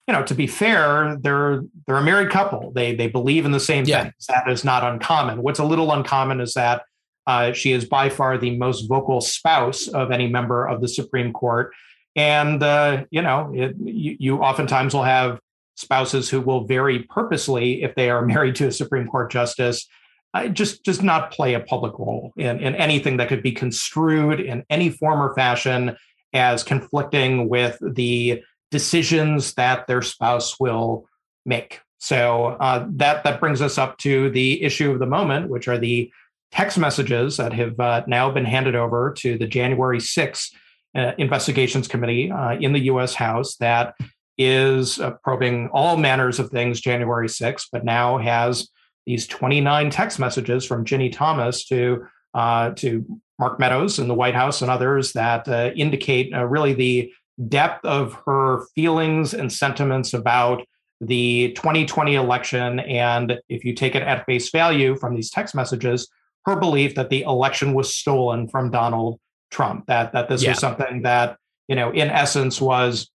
C: you know, to be fair, they're they're a married couple. They they believe in the same yeah. things. That is not uncommon. What's a little uncommon is that uh, she is by far the most vocal spouse of any member of the Supreme Court. And, uh, you know, it, you, you, oftentimes will have spouses who will very purposely, if they are <laughs> married to a Supreme Court justice, uh, just just not play a public role in, in anything that could be construed in any form or fashion as conflicting with the decisions that their spouse will make. So uh, that that brings us up to the issue of the moment, which are the text messages that have uh, now been handed over to the January 6th uh, Investigations Committee uh, in the U.S. House that is uh, probing all manners of things January 6th, but now has these 29 text messages from Ginni Thomas to uh, to Mark Meadows in the White House and others that uh, indicate really the depth of her feelings and sentiments about the 2020 election. And if you take it at face value from these text messages, her belief that the election was stolen from Donald Trump, that that this yeah. was something that, you know, in essence was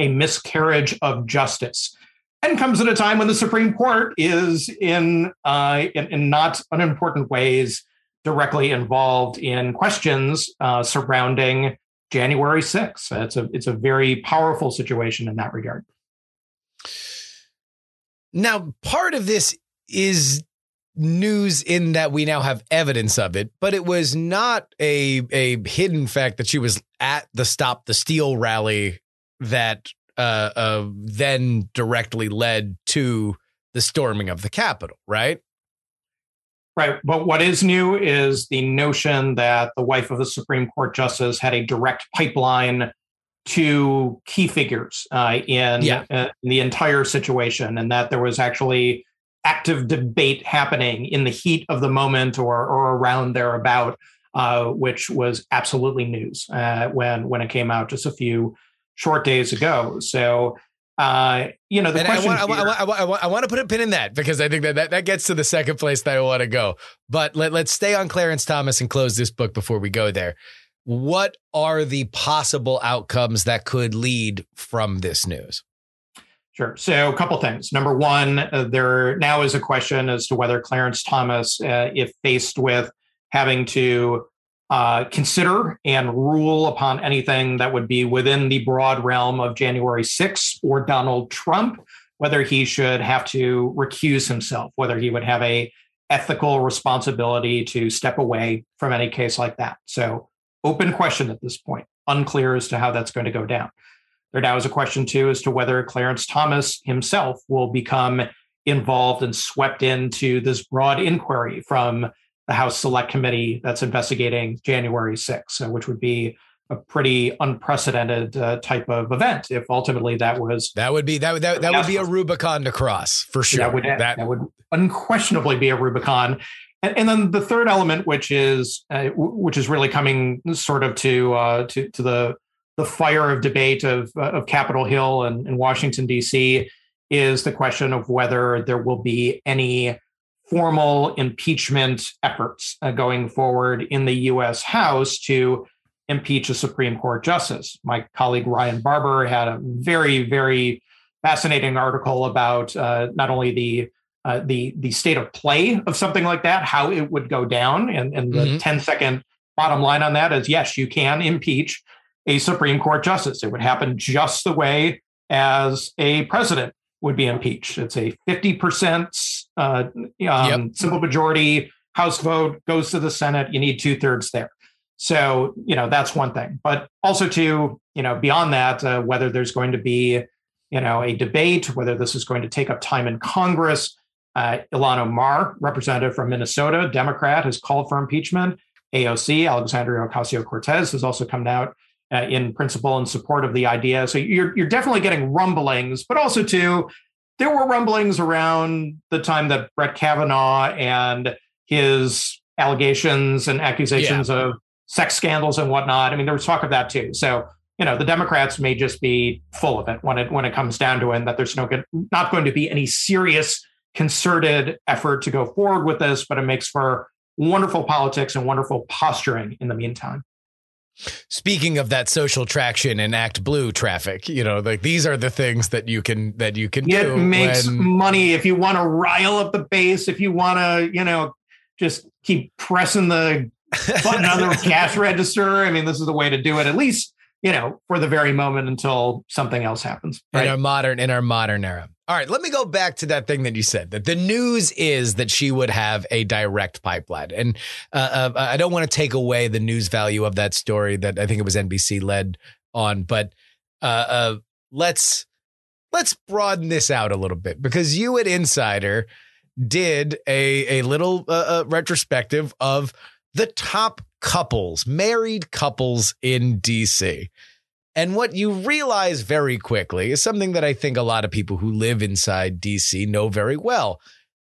C: a miscarriage of justice. And comes at a time when the Supreme Court is in, uh, in, in not unimportant ways directly involved in questions uh, surrounding January 6th. It's a it's a very powerful situation in that regard.
A: Now, part of this is news in that we now have evidence of it, but it was not a a hidden fact that she was at the Stop the Steal rally that uh, uh, then directly led to the storming of the Capitol, right?
C: Right. But what is new is the notion that the wife of the Supreme Court justice had a direct pipeline to key figures uh, in, yeah. uh, in the entire situation, and that there was actually active debate happening in the heat of the moment or, or around thereabout, uh, which was absolutely news uh, when when it came out just a few short days ago. So. Uh, you know, the and question.
A: I want, I, want, I, want, I want to put a pin in that because I think that, that that gets to the second place that I want to go. But let, let's stay on Clarence Thomas and close this book before we go there. What are the possible outcomes that could lead from this news?
C: Sure. So, a couple things. Number one, uh, there now is a question as to whether Clarence Thomas, uh, if faced with having to uh, consider and rule upon anything that would be within the broad realm of January 6th or Donald Trump, whether he should have to recuse himself, whether he would have a ethical responsibility to step away from any case like that. So, open question at this point, unclear as to how that's going to go down. There now is a question, too, as to whether Clarence Thomas himself will become involved and swept into this broad inquiry from the House Select Committee that's investigating January 6th, uh, which would be a pretty unprecedented uh, type of event if ultimately that was
A: that would be that would that, that would be a Rubicon to cross for sure.
C: That would that, that would unquestionably be a Rubicon. And, and then the third element, which is uh, which is really coming sort of to uh, to to the the fire of debate of, uh, of Capitol Hill and, and Washington, D.C., is the question of whether there will be any formal impeachment efforts uh, going forward in the U.S. House to impeach a Supreme Court justice. My colleague Ryan Barber had a very, very fascinating article about uh, not only the uh, the the state of play of something like that, how it would go down, and, and the mm-hmm. 10 second bottom line on that is yes, you can impeach a Supreme Court justice. It would happen just the way as a president would be impeached. It's a 50% uh, um, yep. simple majority House vote goes to the Senate. You need two thirds there. So, you know, that's one thing. But also, to you know, beyond that, uh, whether there's going to be, you know, a debate, whether this is going to take up time in Congress. Uh, Ilhan Omar, representative from Minnesota, Democrat, has called for impeachment. AOC, Alexandria Ocasio Cortez, has also come out uh, in principle in support of the idea. So you're you're definitely getting rumblings, but also too, there were rumblings around the time that Brett Kavanaugh and his allegations and accusations yeah. of sex scandals and whatnot. I mean, there was talk of that too. So you know, the Democrats may just be full of it when it when it comes down to it, and that there's no good, not going to be any serious concerted effort to go forward with this, but it makes for wonderful politics and wonderful posturing in the meantime.
A: Speaking of that social traction and ActBlue traffic, you know, like these are the things that you can that you can
C: it
A: do.
C: It makes when... money if you want to rile up the base, if you want to, you know, just keep pressing the <laughs> button on the cash register. I mean, this is the way to do it. At least you know, for the very moment until something else happens.
A: Right? In our modern in our modern era. All right, let me go back to that thing that you said that the news is that she would have a direct pipeline, and uh, uh, I don't want to take away the news value of that story that I think it was NBC led on, but uh, uh, let's let's broaden this out a little bit because you at Insider did a a little uh, uh, retrospective of the top couples, married couples in DC. And what you realize very quickly is something that I think a lot of people who live inside DC know very well.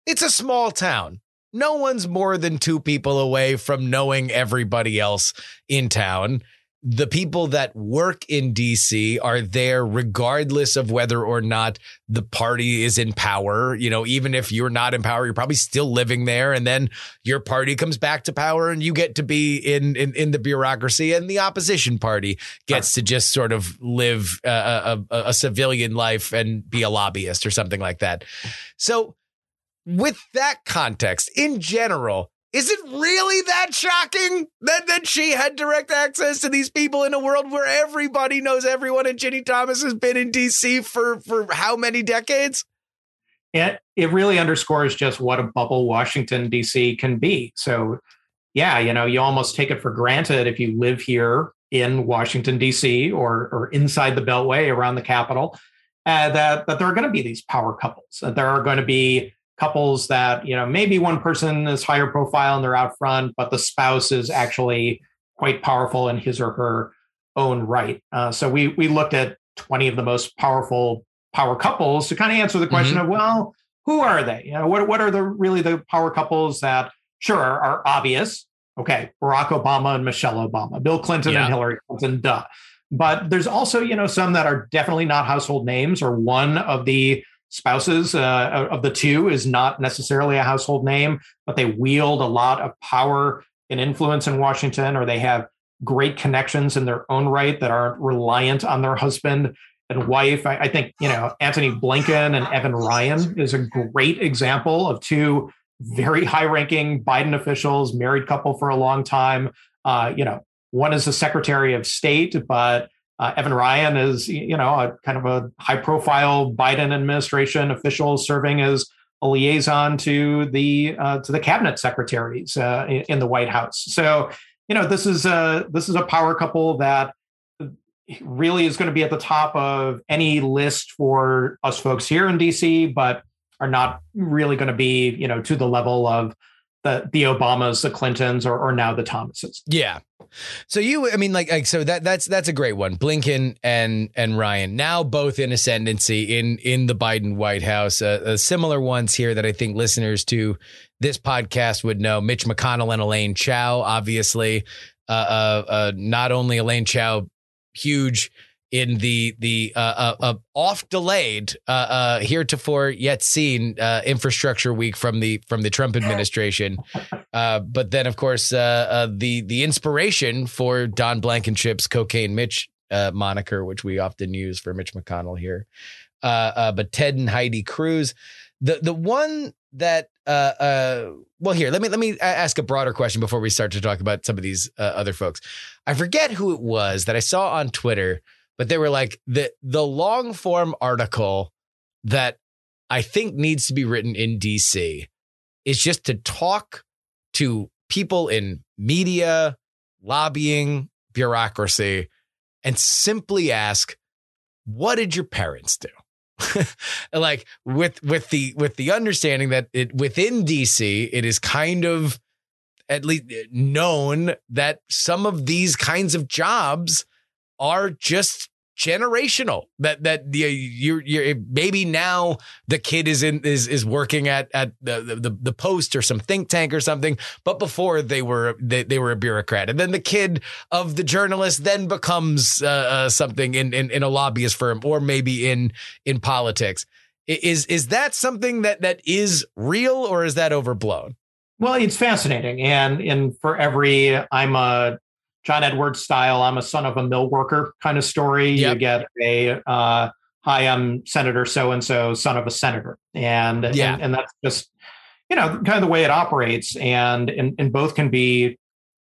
A: It's a small town. No one's more than two people away from knowing everybody else in town the people that work in DC are there regardless of whether or not the party is in power. You know, even if you're not in power, you're probably still living there. And then your party comes back to power and you get to be in, in, in the bureaucracy and the opposition party gets to just sort of live a, a, a civilian life and be a lobbyist or something like that. So with that context in general, is it really that shocking that, that she had direct access to these people in a world where everybody knows everyone and Ginni Thomas has been in DC for, for how many decades?
C: It, it really underscores just what a bubble Washington, D.C. can be. So, yeah, you know, you almost take it for granted if you live here in Washington, D.C. or, or inside the Beltway around the Capitol, uh, that, that there are going to be these power couples, that there are going to be couples that you know maybe one person is higher profile and they're out front but the spouse is actually quite powerful in his or her own right uh, so we we looked at 20 of the most powerful power couples to kind of answer the question mm-hmm. of well who are they you know what, what are the really the power couples that sure are, are obvious okay barack obama and michelle obama bill clinton yeah. and hillary clinton duh but there's also you know some that are definitely not household names or one of the spouses uh, of the two is not necessarily a household name, but they wield a lot of power and influence in Washington, or they have great connections in their own right that aren't reliant on their husband and wife. I, I think, you know, Antony Blinken and Evan Ryan is a great example of two very high ranking Biden officials, married couple for a long time. Uh, you know, one is the Secretary of State, but uh, Evan Ryan is, you know, a kind of a high-profile Biden administration official serving as a liaison to the uh, to the cabinet secretaries uh, in, in, the White House. So, you know, this is a this is a power couple that really is going to be at the top of any list for us folks here in DC, but are not really going to be, you know, to the level of the the Obamas, the Clintons, or, or now the Thomases.
A: Yeah. So you, I mean, like, like, so that that's that's a great one. Blinken and and Ryan now both in ascendancy in in the Biden White House. Uh, uh, similar ones here that I think listeners to this podcast would know: Mitch McConnell and Elaine Chao. Obviously, uh, uh, uh not only Elaine Chao, huge in the the uh, uh, uh, off delayed uh, uh, heretofore yet seen uh, infrastructure week from the from the Trump administration, but then of course the the inspiration for Don Blankenship's cocaine Mitch moniker, which we often use for Mitch McConnell here, but Ted and Heidi Cruz, the the one that well here let me let me ask a broader question before we start to talk about some of these other folks. I forget who it was that I saw on Twitter but they were like the the long form article that I think needs to be written in DC is just to talk to people in media, lobbying, bureaucracy and simply ask, what did your parents do? <laughs> like with with the with the understanding that it within DC it is kind of at least known that some of these kinds of jobs are just generational that that the you're, you're maybe now the kid is in is is working at at the, the the post or some think tank or something but before they were they, they were a bureaucrat. And then the kid of the journalist then becomes uh, uh, something in, in in a lobbyist firm or maybe in in politics. Is is that something that that is real or is that overblown?
C: Well, it's fascinating, and and for every I'm a John Edwards style, I'm a son of a mill worker kind of story. Yep. You get a uh, hi, I'm Senator so and so, son of a senator, and yeah, and, and, that's just you know kind of the way it operates, and and, and both can be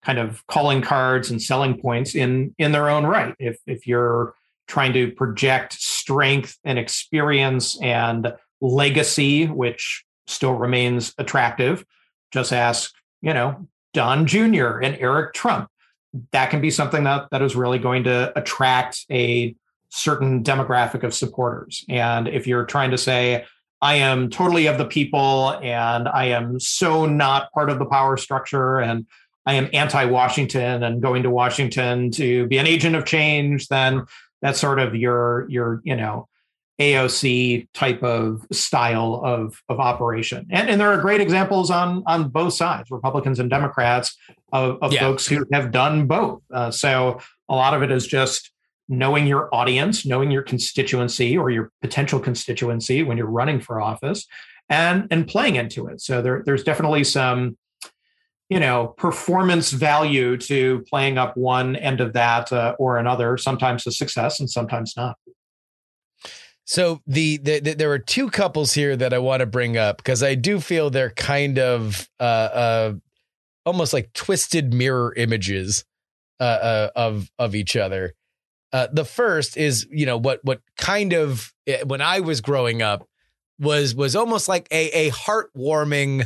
C: kind of calling cards and selling points in in their own right. If if you're trying to project strength and experience and legacy, which still remains attractive just ask, you know, Don Jr. and Eric Trump. That can be something that that is really going to attract a certain demographic of supporters. And if you're trying to say, I am totally of the people and I am so not part of the power structure and I am anti Washington and going to Washington to be an agent of change, then that's sort of your your you know AOC type of style of, of operation. And, and there are great examples on, on both sides, Republicans and Democrats, of, of yeah. folks who have done both. Uh, so a lot of it is just knowing your audience, knowing your constituency or your potential constituency when you're running for office and, and playing into it. So there, there's definitely some, you know, performance value to playing up one end of that uh, or another, sometimes a success and sometimes not.
A: So the, the, the, there are two couples here that I want to bring up because I do feel they're kind of uh, uh, almost like twisted mirror images uh, uh of of each other. Uh, the first is you know what what kind of eh, when I was growing up was was almost like a a heartwarming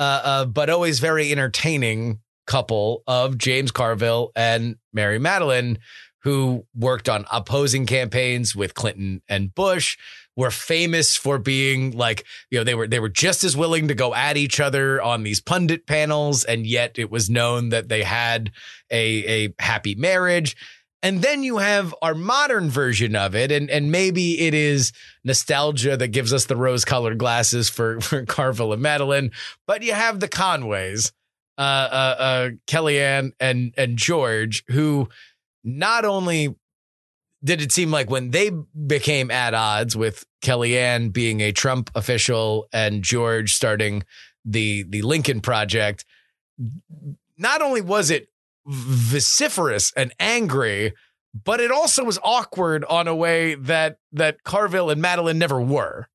A: uh, but always very entertaining couple of James Carville and Mary Matalin who worked on opposing campaigns with Clinton and Bush were famous for being like you know they were they were just as willing to go at each other on these pundit panels and yet it was known that they had a a happy marriage. And then you have our modern version of it and and maybe it is nostalgia that gives us the rose colored glasses for <laughs> for Carville and Matalin but you have the Conways uh uh, uh Kellyanne and and George who not only did it seem like when they became at odds with Kellyanne being a Trump official and George starting the the Lincoln Project, not only was it vociferous and angry, but it also was awkward on a way that that Carville and Matalin never were.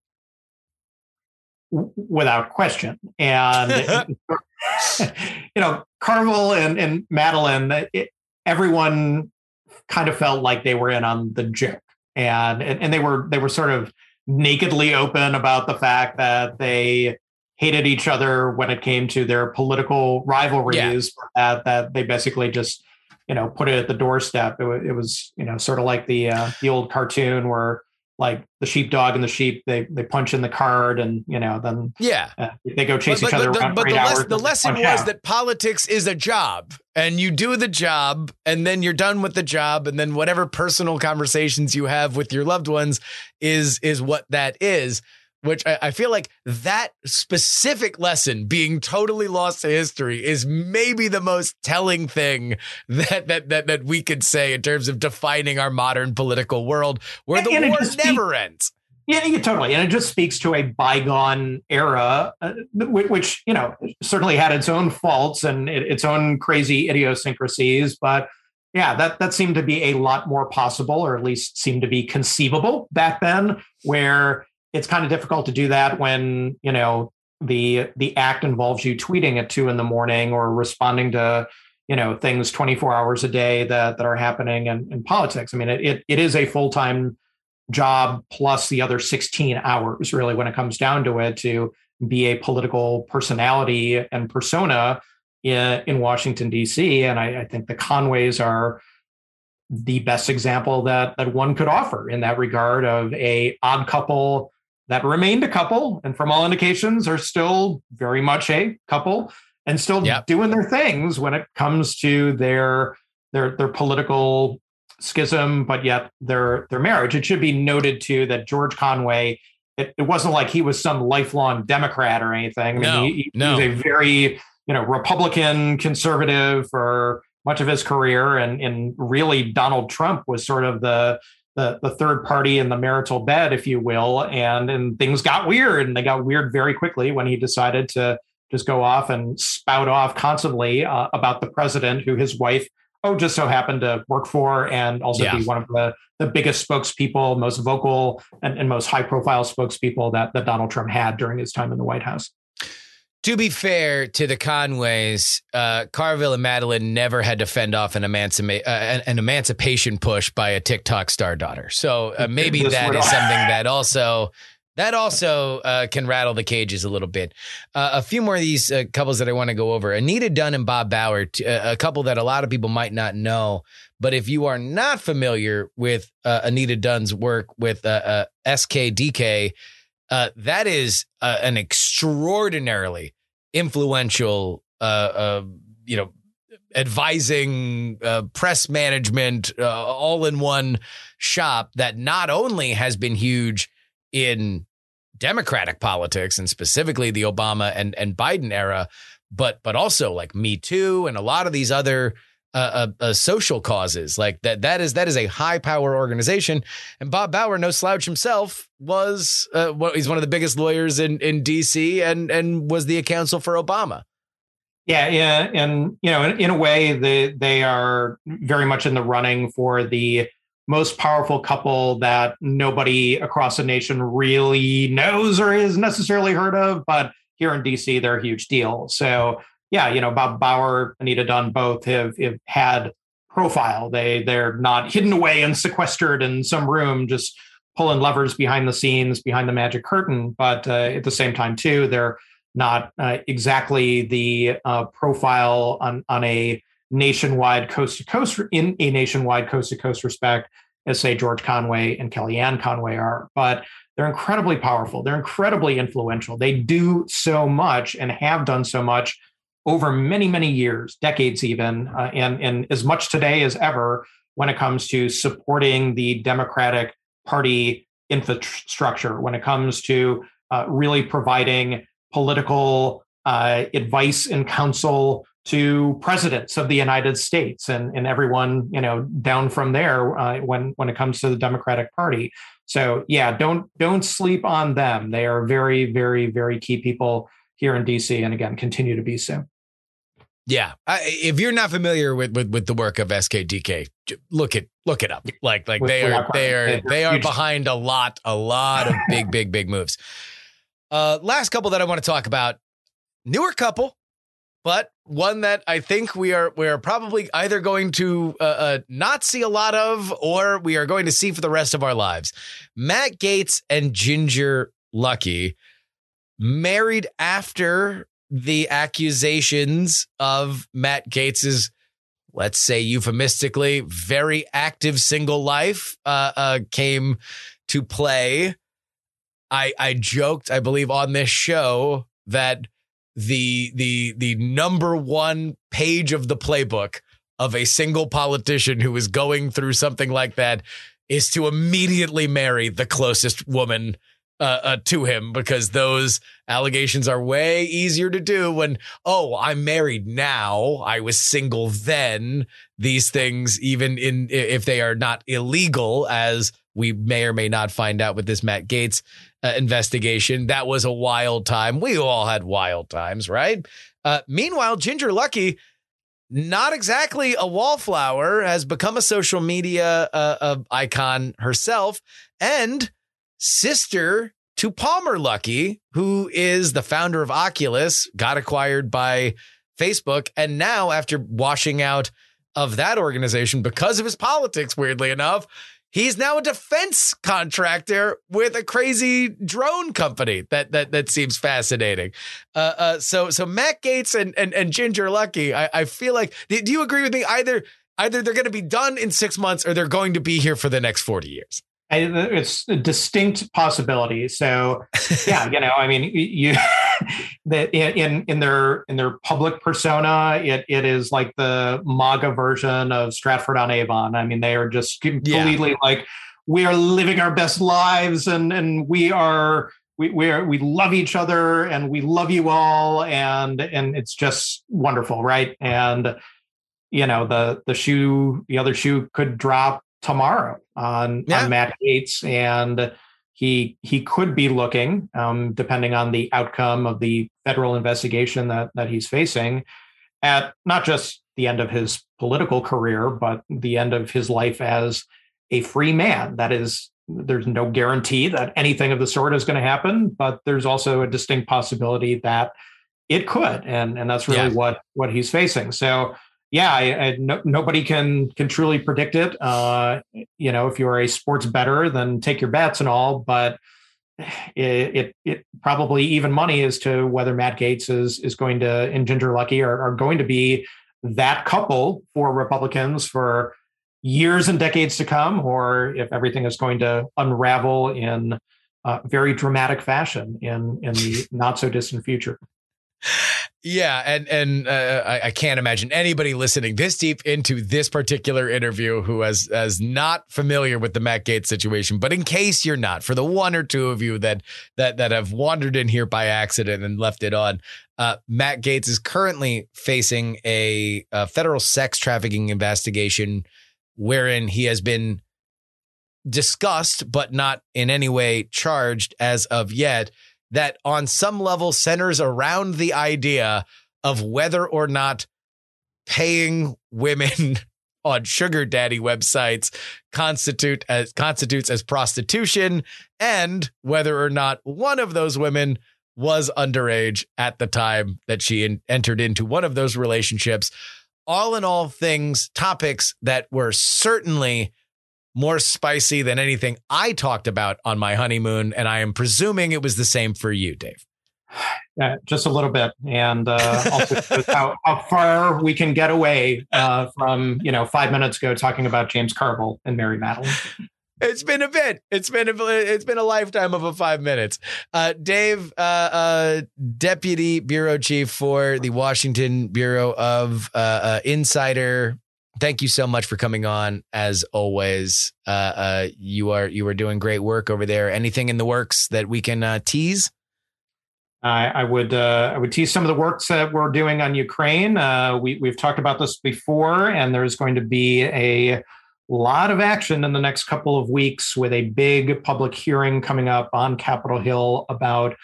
C: Without question, and <laughs> you know Carville and and Matalin, it, everyone kind of felt like they were in on the joke, and and, and they were they were sort of nakedly open about the fact that they hated each other when it came to their political rivalries. Yeah. That that they basically just you know put it at the doorstep. It, it was you know sort of like the uh, the old cartoon where like the sheepdog and the sheep they they punch in the card and you know then
A: yeah
C: uh, they go chase
A: but,
C: each other
A: but,
C: around
A: but
C: the,
A: les- the lesson was out. that politics is a job and you do the job and then you're done with the job and then whatever personal conversations you have with your loved ones is is what that is which I, I, feel like that specific lesson being totally lost to history is maybe the most telling thing <laughs> that that that, that we could say in terms of defining our modern political world where the and war never ends.
C: Yeah, yeah, totally. And it just speaks to a bygone era, uh, which, you know, certainly had its own faults and its own crazy idiosyncrasies. But yeah, that, that seemed to be a lot more possible, or at least seemed to be conceivable back then, where it's kind of difficult to do that when you know the the act involves you tweeting at two in the morning or responding to you know things 24 hours a day that that are happening in, in politics. I mean it, it, it is a full-time job plus the other 16 hours really when it comes down to it to be a political personality and persona in, in washington d.c and I, I think the conways are the best example that that one could offer in that regard of a odd couple that remained a couple and from all indications are still very much a couple and still yep. doing their things when it comes to their their their political schism but yet their their marriage it should be noted too that george conway it, it wasn't like he was some lifelong democrat or anything I mean,
A: no,
C: he,
A: no.
C: he was a very you know republican conservative for much of his career and and really donald trump was sort of the the, the third party in the marital bed, if you will, and and things got weird, and they got weird very quickly when he decided to just go off and spout off constantly uh, about the president, who his wife oh just so happened to work for, and also yeah. be one of the the biggest spokespeople, most vocal, and, and most high profile spokespeople that that Donald Trump had during his time in the White House
A: to be fair to the Conways, uh, Carville and Matalin never had to fend off an, emancipa- uh, an, an emancipation push by a TikTok star daughter. So uh, maybe that is something that also that also uh, can rattle the cages a little bit. Uh, a few more of these uh, couples that I want to go over: Anita Dunn and Bob Bauer, t- a couple that a lot of people might not know. But if you are not familiar with Anita Dunn's work with SKDK uh, that is uh, an extraordinarily influential, uh, uh you know, advising uh, press management uh, all in one shop that not only has been huge in democratic politics and specifically the Obama and, and Biden era, but but also like Me Too and a lot of these other uh, uh, uh, social causes like that. That is that is a high power organization. And Bob Bauer, no slouch himself, was uh, well, he's one of the biggest lawyers in in D.C. and and was the counsel for Obama.
C: Yeah, yeah, and you know, in, in a way, they they are very much in the running for the most powerful couple that nobody across the nation really knows or has necessarily heard of, but here in DC, they're a huge deal. So yeah, you know, Bob Bauer, Anita Dunn both have, have had profile. They they're not hidden away and sequestered in some room, just pulling levers behind the scenes, behind the magic curtain. But uh, at the same time, too, they're not uh, exactly the uh, profile on on a nationwide coast to coast in a nationwide coast to coast respect as say George Conway and Kellyanne Conway are. But they're incredibly powerful. They're incredibly influential. They do so much and have done so much over many, many years, decades even, uh, and, and as much today as ever when it comes to supporting the Democratic Party infrastructure, when it comes to uh, really providing political uh, advice and counsel to presidents of the United States and, and everyone, you know, down from there uh, when when it comes to the Democratic Party. So yeah, don't don't sleep on them. They are very, very, very key people here in DC, and again, continue to be so.
A: Yeah, I, if you're not familiar with, with with the work of SKDK, look it look it up. Like like they are they are they are behind a lot a lot of big <laughs> big big moves. Uh, last couple that I want to talk about, newer couple, but one that I think we are we are probably either going to uh, uh, not see a lot of, or we are going to see for the rest of our lives. Matt Gaetz and Ginger Luckey married after the accusations of Matt Gaetz's, let's say euphemistically, very active single life uh, uh, came to play. I I joked, I believe, on this show that the the the number one page of the playbook of a single politician who is going through something like that is to immediately marry the closest woman uh, uh, to him because those allegations are way easier to do when, oh, I'm married now. I was single then. These things, even in if they are not illegal, as we may or may not find out with this Matt Gaetz uh, investigation, that was a wild time. We all had wild times, right? Uh, meanwhile, Ginger Luckey, not exactly a wallflower, has become a social media uh, icon herself, and sister to Palmer Luckey, who is the founder of Oculus, got acquired by Facebook. And now, after washing out of that organization because of his politics, weirdly enough, he's now a defense contractor with a crazy drone company. That that that seems fascinating. Uh, uh, so so Matt Gaetz and and, and Ginger Luckey, I, I feel like. Do you agree with me? Either Either they're going to be done in six months or they're going to be here for the next 40 years.
C: It's a distinct possibility. So, yeah, you know, I mean, you <laughs> that in in their in their public persona, it it is like the MAGA version of Stratford on Avon. I mean, they are just completely yeah. like we are living our best lives, and and we are we we are, we love each other, and we love you all, and and it's just wonderful, right? And you know the the shoe the other shoe could drop tomorrow on yeah. on Matt Gaetz, and he he could be looking um, depending on the outcome of the federal investigation that that he's facing at not just the end of his political career but the end of his life as a free man that is there's no guarantee that anything of the sort is going to happen but there's also a distinct possibility that it could and and that's really yeah. what what he's facing so yeah, I, I, no, nobody can can truly predict it. Uh, you know, if you're a sports better, then take your bets and all, but <sighs> it, it, it probably even money as to whether Matt Gaetz is is going to and Ginger Luckey are, are going to be that couple for Republicans for years and decades to come, or if everything is going to unravel in uh, very dramatic fashion in in the not so distant future. <laughs>
A: Yeah, and and uh, I, I, can't imagine anybody listening this deep into this particular interview who has as not familiar with the Matt Gaetz situation. But in case you're not, for the one or two of you that that that have wandered in here by accident and left it on, uh, Matt Gaetz is currently facing a, a federal sex trafficking investigation, wherein he has been discussed but not in any way charged as of yet that on some level centers around the idea of whether or not paying women <laughs> on sugar daddy websites constitute as constitutes as prostitution and whether or not one of those women was underage at the time that she in, entered into one of those relationships. All in all things topics that were certainly more spicy than anything I talked about on my honeymoon. And I am presuming it was the same for you, Dave.
C: Yeah, <sighs> just a little bit, and uh, also how, how, far we can get away uh, from you know five minutes ago talking about James Carville and Mary Matalin. <laughs>
A: It's been a bit. It's been a it's been a lifetime of a five minutes. Uh, Dave, uh, uh, deputy bureau chief for the Washington Bureau of uh, uh, Insider thank you so much for coming on. As always, uh, uh, you are you are doing great work over there. Anything in the works that we can uh, tease?
C: I, I would uh, I would tease some of the works that we're doing on Ukraine. Uh, we we've talked about this before, and there's going to be a lot of action in the next couple of weeks with a big public hearing coming up on Capitol Hill about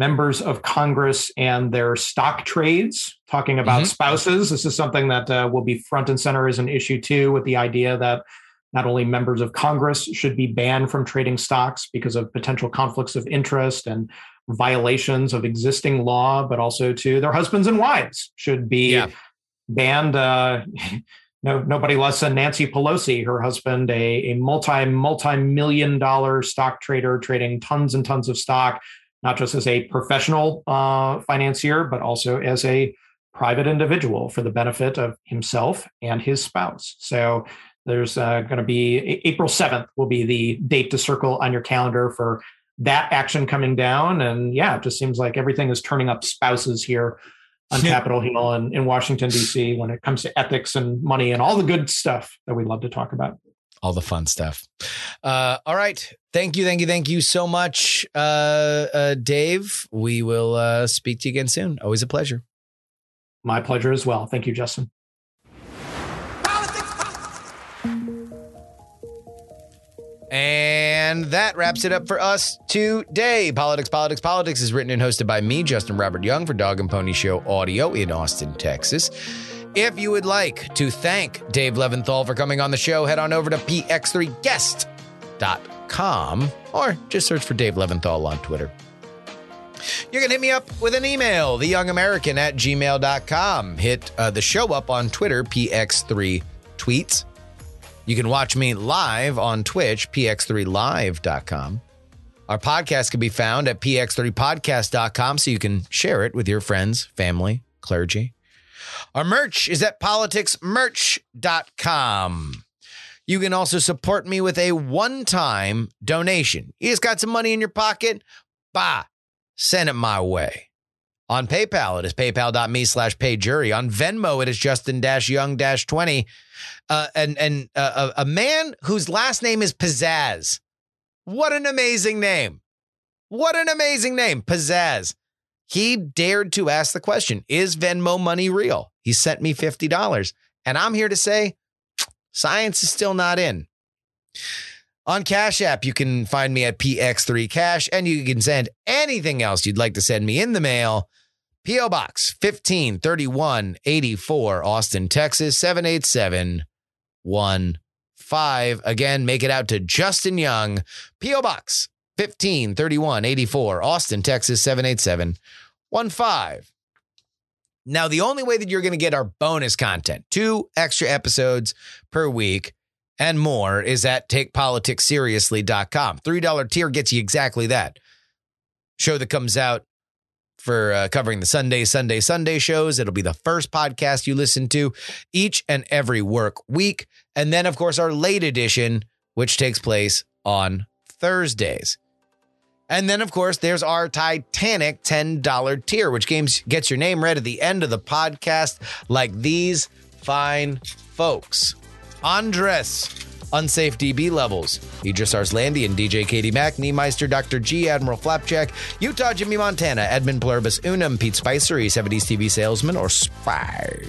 C: members of Congress and their stock trades, talking about mm-hmm. spouses. This is something that uh, will be front and center as an issue too, with the idea that not only members of Congress should be banned from trading stocks because of potential conflicts of interest and violations of existing law, but also to their husbands and wives should be yeah. banned. Uh, <laughs> no, nobody less than Nancy Pelosi, her husband, a, a multi multi million dollar stock trader, trading tons and tons of stock not just as a professional uh, financier, but also as a private individual for the benefit of himself and his spouse. So there's uh, going to be April 7th will be the date to circle on your calendar for that action coming down. And yeah, it just seems like everything is turning up spouses here on Capitol Hill and in Washington, D.C. when it comes to ethics and money and all the good stuff that we love to talk about
A: all the fun stuff. Uh, all right. Thank you. Thank you. Thank you so much, uh, uh, Dave. We will uh, speak to you again soon. Always a pleasure.
C: My pleasure as well. Thank you, Justin.
A: And that wraps it up for us today. Politics, Politics, Politics is written and hosted by me, Justin Robert Young, for Dog and Pony Show Audio in Austin, Texas. If you would like to thank Dave Levinthal for coming on the show, head on over to px3guest.com or just search for Dave Levinthal on Twitter. You can hit me up with an email, theyoungamerican at gmail.com. Hit uh, the show up on Twitter, PX3 tweets. You can watch me live on Twitch, px3live.com. Our podcast can be found at px3podcast.com so you can share it with your friends, family, clergy, Our merch is at politicsmerch.com. You can also support me with a one time donation. You just got some money in your pocket? Bah, send it my way. On PayPal, it is paypal.me slash payjury. On Venmo, it is Justin Young 20. Uh, and and uh, a man whose last name is Pizzazz. What an amazing name. What an amazing name, Pizzazz. He dared to ask the question Is Venmo money real? He sent me $50. And I'm here to say, science is still not in. On Cash App, you can find me at PX3Cash, and you can send anything else you'd like to send me in the mail. P.O. Box 153184, Austin, Texas 78715. Again, make it out to Justin Young. P.O. Box 153184, Austin, Texas 78715. Now, the only way that you're going to get our bonus content, two extra episodes per week and more, is at takepoliticsseriously.com. $3 tier gets you exactly that. Show that comes out for uh, covering the Sunday, Sunday, Sunday shows. It'll be the first podcast you listen to each and every work week. And then, of course, our late edition, which takes place on Thursdays. And then, of course, there's our Titanic $10 tier, which games gets your name read at the end of the podcast, like these fine folks. Andres, Unsafe DB Levels, Idris Arslandy and DJ Katie Mack, Niemeister, Dr. G, Admiral Flapjack, Utah Jimmy Montana, Edmund Pluribus Unum, Pete Spicer, 70s TV Salesman, or Spy.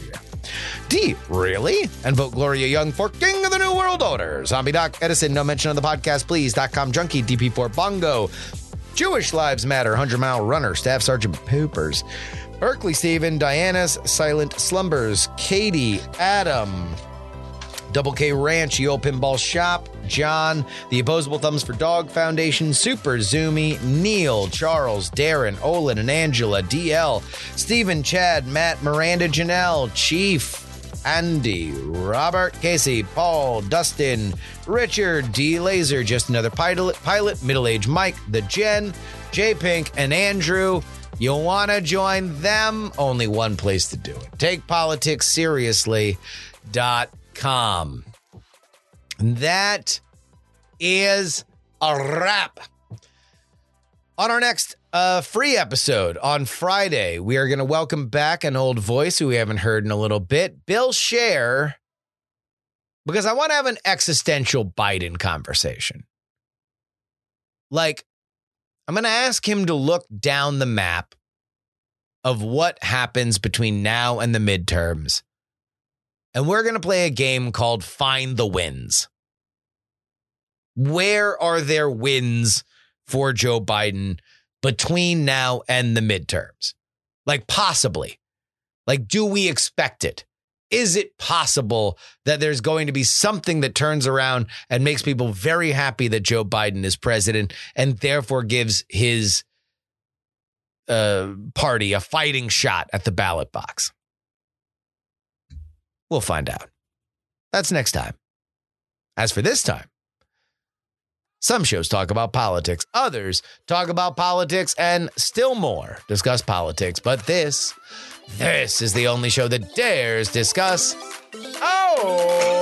A: D, really? And vote Gloria Young for King of the New World Order. Zombie Doc, Edison, no mention on the podcast, please. Dot com Junkie, DP4 Bongo, Jewish Lives Matter, 100 Mile Runner, Staff Sergeant Poopers, Berkeley Stephen, Diana's Silent Slumbers, Katie, Adam, Double K Ranch, Yo Pinball Shop, John, the Opposable Thumbs for Dog Foundation, Super Zoomy, Neil, Charles, Darren, Olin, and Angela, DL, Stephen, Chad, Matt, Miranda, Janelle, Chief, Andy, Robert, Casey, Paul, Dustin, Richard, D Laser, just another pilot, pilot middle aged Mike, the Jen, J Pink, and Andrew. You want to join them? Only one place to do it. Take politics seriously. Dot com. That is a wrap. On our next uh, free episode on Friday, we are going to welcome back an old voice who we haven't heard in a little bit, Bill Scher, because I want to have an existential Biden conversation. Like, I'm going to ask him to look down the map of what happens between now and the midterms. And we're going to play a game called Find the Wins. Where are there wins for Joe Biden between now and the midterms? Like, possibly. Like, do we expect it? Is it possible that there's going to be something that turns around and makes people very happy that Joe Biden is president and therefore gives his uh, party a fighting shot at the ballot box? We'll find out. That's next time. As for this time, some shows talk about politics, others talk about politics, and still more discuss politics. But this, this is the only show that dares discuss. Oh,